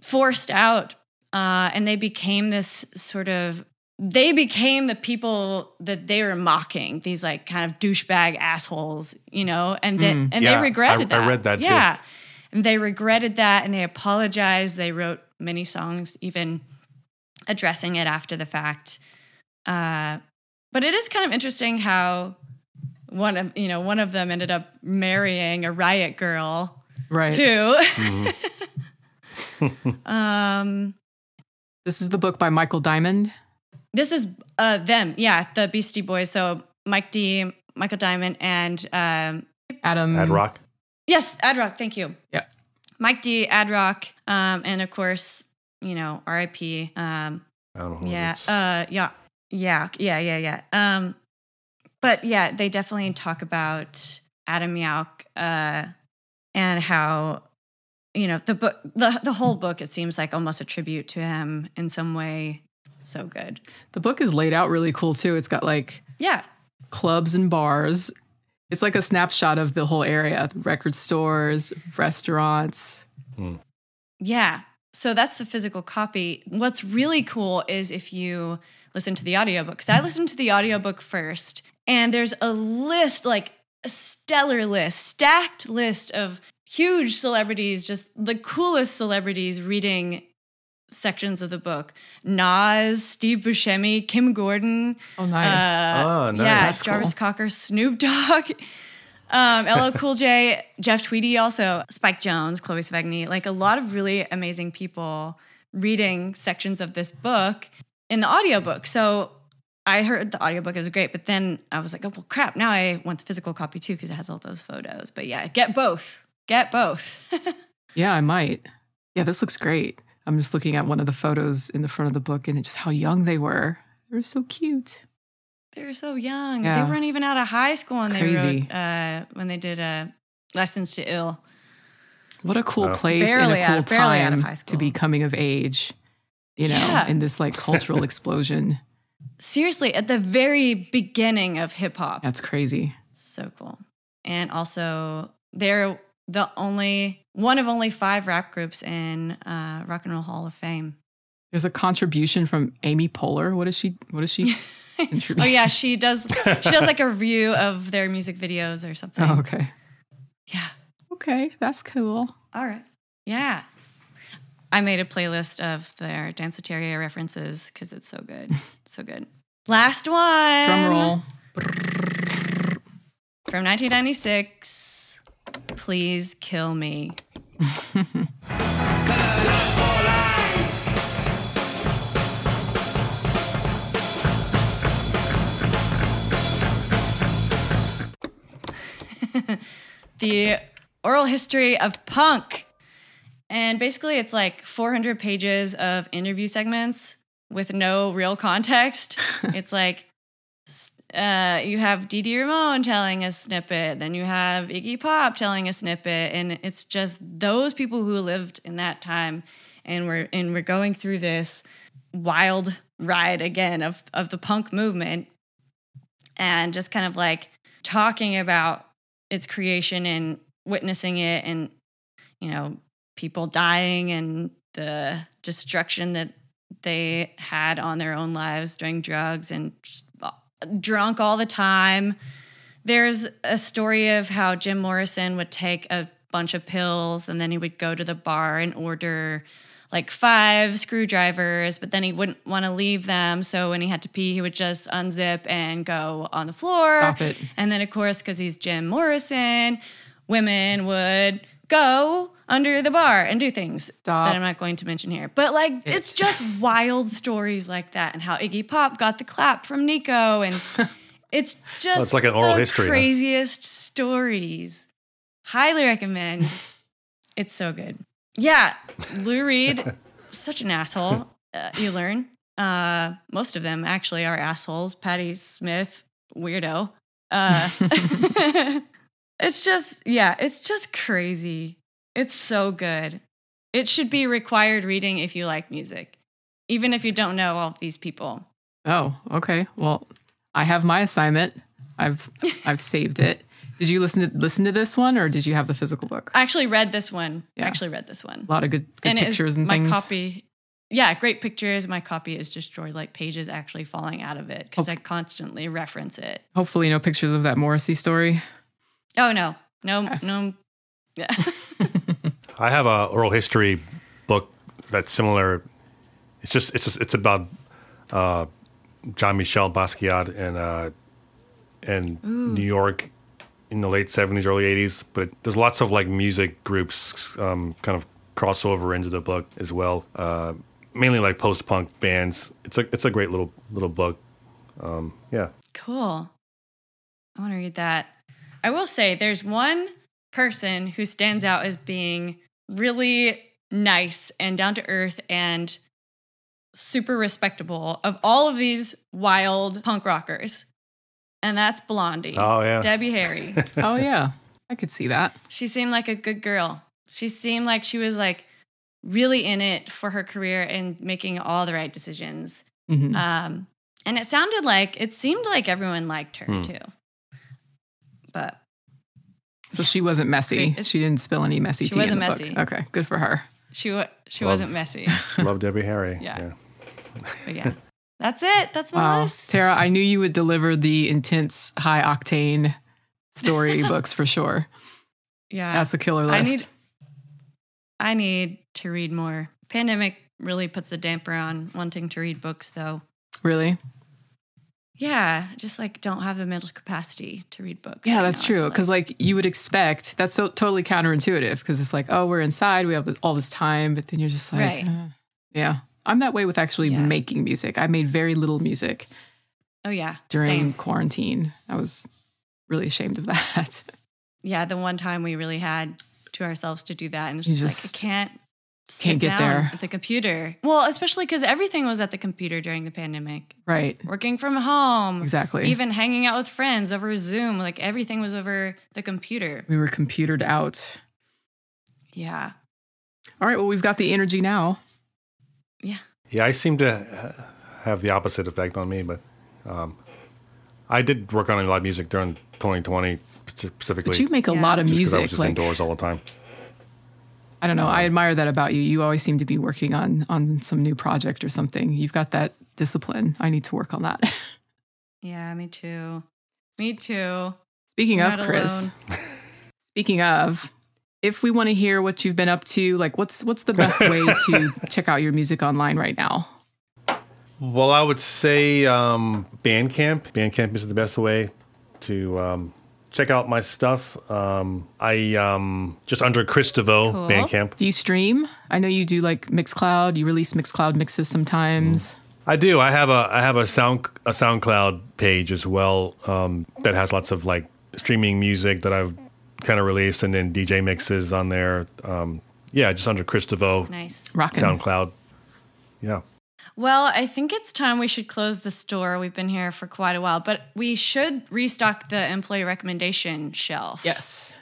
forced out uh, and they became this sort of they became the people that they were mocking these like kind of douchebag assholes you know and that and Mm. Yeah, they regretted I- I read that too. yeah and they regretted that and they apologized they wrote many songs even addressing it after the fact uh, but it is kind of interesting how one of you know one of them ended up marrying a riot girl Right. too Mm-hmm. um This is the book by Michael Diamond. This is uh, them, yeah, the Beastie Boys. So Mike D, Michael Diamond, and um, Adam. Ad Rock. yes, Ad Rock. Thank you. Yeah. Mike D, Ad Rock, um, and of course, you know, R.I.P. Um, I don't know. yeah, uh, yeah, yeah, yeah, yeah, yeah. Um, but yeah, they definitely talk about Adam Yauch uh, and how you know the book, the the whole book. It seems like almost a tribute to him in some way. So good. The book is laid out really cool too. It's got like Yeah. clubs and bars. It's like a snapshot of the whole area record stores, restaurants. Hmm. Yeah. So that's the physical copy. What's really cool is if you listen to the audiobook. Because I listened to the audiobook first, and there's a list, like a stellar list, stacked list of huge celebrities, just the coolest celebrities reading sections of the book. Nas, Steve Buscemi, Kim Gordon. Oh, nice. Uh, Oh, nice. Yeah, That's Jarvis cool. Cocker, Snoop Dogg, um, LL Cool J, Jeff Tweedy, also Spike Jonze, Chloe Sevigny, like a lot of really amazing people reading sections of this book in the audiobook. So I heard the audiobook was great, but then I was like, oh, well, crap. Now I want the physical copy too because it has all those photos. But yeah, get both. Get both. yeah, I might. Yeah, this looks great. I'm just looking at one of the photos in the front of the book and just how young they were. They were so cute. they were so young. Yeah. They weren't even out of high school when they wrote, uh, when they did uh, Licensed to Ill. What a cool Wow. place Barely and a cool of- barely out of time high to be coming of age, you know, Yeah. in this like cultural explosion. seriously at the very beginning of hip hop. That's crazy. So cool. And also, they're the only one of only five rap groups in uh, Rock and Roll Hall of Fame. There's a contribution from Amy Poehler. What is she? What is she? contribute? Oh yeah, she does. She does like a review of their music videos or something. Oh, okay. Yeah. Okay, that's cool. All right. Yeah. I made a playlist of their Danceteria references because it's so good. so good. Last one. Drum roll. From 1996. Please kill me. the oral history of punk. And basically, it's like 400 pages of interview segments with no real context. it's like uh, you have Dee Ramone telling a snippet, then you have Iggy Pop telling a snippet, and it's just those people who lived in that time, and we're and we're going through this wild ride again of of the punk movement, and just kind of like talking about its creation and witnessing it, and you know people dying and the destruction that they had on their own lives doing drugs and drunk all the time. There's a story of how Jim Morrison would take a bunch of pills and then he would go to the bar and order like five screwdrivers, but then he wouldn't want to leave them. So when he had to pee, he would just unzip and go on the floor. Stop it. And then, of course, because he's Jim Morrison, women would go under the bar and do things Stop. that I'm not going to mention here. But like, it's just wild stories like that, and how Iggy Pop got the clap from Nico, and it's just Oh, it's like an oral the history, huh? Craziest stories. Highly recommend. it's so good. Yeah, Lou Reed, such an asshole. Uh, you learn. Uh, most of them actually are assholes. Patti Smith, weirdo. Uh, it's just, yeah, it's just crazy. It's so good. It should be required reading if you like music, even if you don't know all of these people. Oh, okay. Well, I have my assignment. I've I've saved it. Did you listen to listen to this one, or did you have the physical book? I actually read this one. I Yeah. actually read this one. A lot of good, good and pictures and my things. My copy yeah great pictures my copy is destroyed like pages actually falling out of it because i constantly reference it Hopefully, no pictures of that Morrissey story. oh no no no yeah I have a oral history book that's similar. It's just it's just, it's about uh, Jean-Michel Basquiat and uh, and New York in the late seventies, early eighties. But there's lots of like music groups um, kind of crossover into the book as well. Uh, mainly like post punk bands. It's a it's a great little little book. Um, yeah. cool i want to read that i will say there's one person who stands out as being really nice and down to earth and super respectable of all of these wild punk rockers and that's blondie Oh yeah. debbie harry Oh yeah, I could see that. She seemed like a good girl. She seemed like she was like really in it for her career and making all the right decisions. Mhm. Um, and it sounded like it seemed like everyone liked her Hmm. too. But So she wasn't messy. Great. She didn't spill any messy She tea in wasn't the messy. book. Okay, good for her. she wa- she Love- wasn't messy. Love Debbie Harry. Yeah. But yeah, that's it. That's my Wow, list. Tara, I knew you would deliver the intense, high octane story books for sure. Yeah, That's a killer list. I need. I need to read more. Pandemic really puts a damper on wanting to read books, though. really? Yeah, just like don't have the mental capacity to read books. Yeah, right that's now, true. Because like you would expect that's so totally counterintuitive. Because it's like, oh, we're inside, we have all this time, but then you're just like, Right. uh, yeah. I'm that way with actually Yeah. making music. I made very little music Oh yeah, during same. quarantine. I was really ashamed of that. Yeah, the one time we really had to ourselves to do that, and it's just, just like I can't can't get there. at the computer. Well, especially because everything was at the computer during the pandemic. right. Working from home, Exactly. Even hanging out with friends over Zoom, like everything was over the computer. we were computered out. Yeah, All right. Well, we've got the energy now. yeah. Yeah, I seem to uh, have the opposite effect on me, but um, I did work on a lot of music during 2020 specifically. But you make a Yeah. lot of music. I was just Like indoors all the time. I don't know. I admire that about you. You always seem to be working on on some new project or something. You've got that discipline. I need to work on that. Yeah, me too. Me too. Speaking You're of Chris, speaking of, if we want to hear what you've been up to, like what's what's the best way to check out your music online right now? Well, I would say um, Bandcamp. Bandcamp is the best way to um, check out my stuff. Um, I um, just under Chris Devoe Cool. Bandcamp. Do you stream? I know you do like Mixcloud. You release Mixcloud mixes sometimes. I do. I have a I have a sound a SoundCloud page as well um, that has lots of like streaming music that I've kind of released, and then DJ mixes on there. Um, yeah, just under Chris Devoe Nice. Rockin'. SoundCloud. Yeah. Well, I think it's time we should close the store. We've been here for quite a while, but we should restock the employee recommendation shelf. Yes.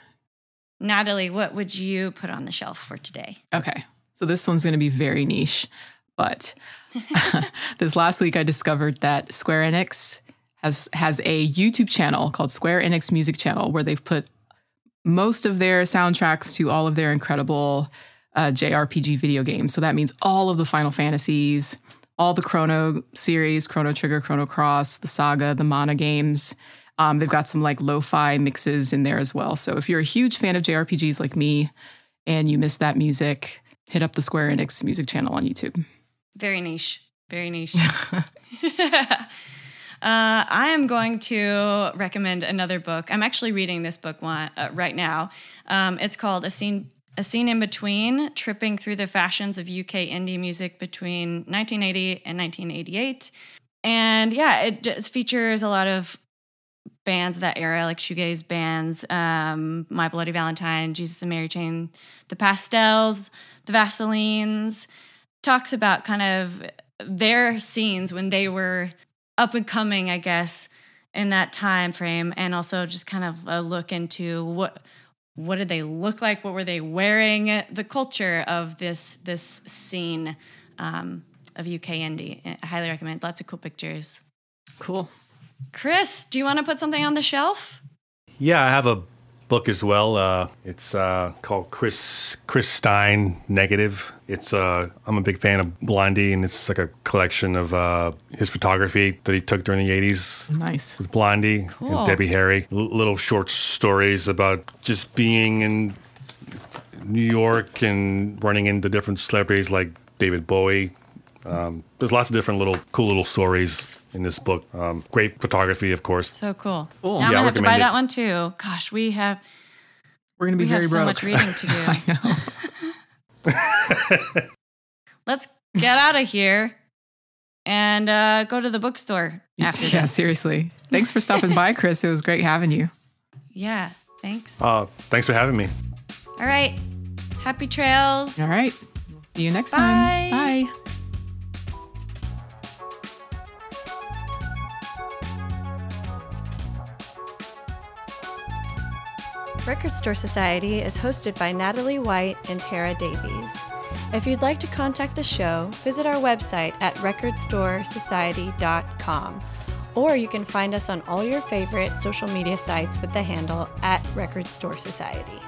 Natalie, what would you put on the shelf for today? Okay. So this one's going to be very niche, but this last week I discovered that Square Enix has has a YouTube channel called Square Enix Music Channel where they've put most of their soundtracks to all of their incredible uh, JRPG video games. So that means all of the Final Fantasies, all the Chrono series, Chrono Trigger, Chrono Cross, the Saga, the Mana games. Um, they've got some like lo-fi mixes in there as well. So if you're a huge fan of JRPGs like me and you miss that music, hit up the Square Enix music channel on YouTube. Very niche. Very niche. uh, I am going to recommend another book. I'm actually reading this book one, uh, right now. Um, it's called A Scene. A Scene in Between, tripping through the fashions of UK indie music between 1980 and 1988. And yeah, it just features a lot of bands of that era, like shoegaze bands, um, My Bloody Valentine, Jesus and Mary Chain, the Pastels, the Vaselines. Talks about kind of their scenes when they were up and coming, I guess, in that time frame, and also just kind of a look into what what did they look like, what were they wearing, the culture of this this scene um, of UK indie. I highly recommend. Lots of cool pictures. Cool. Chris, do you want to put something on the shelf? Yeah, I have a book as well. Uh, it's uh, called Chris Chris Stein Negative. It's uh, I'm a big fan of Blondie, and it's like a collection of uh, his photography that he took during the '80s Nice. with Blondie Cool. and Debbie Harry. L- little short stories about just being in New York and running into different celebrities like David Bowie. Um, there's lots of different little cool little stories in this book. Um, great photography, of course. So cool. Cool. Now I'm Yeah, I gonna have to buy it. that one too. Gosh, we have We're going to be we very have so broke. much reading to do. I know. Let's get out of here and uh, go to the bookstore after yeah, this. seriously. Thanks for stopping by, Chris. It was great having you. Yeah. Thanks. Uh, thanks for having me. All right. Happy trails. All right. See you next Bye. time. Bye. Record Store Society is hosted by Natalie White and Tara Davies. If you'd like to contact the show, visit our website at recordstoresociety.com, or you can find us on all your favorite social media sites with the handle at Record Store Society.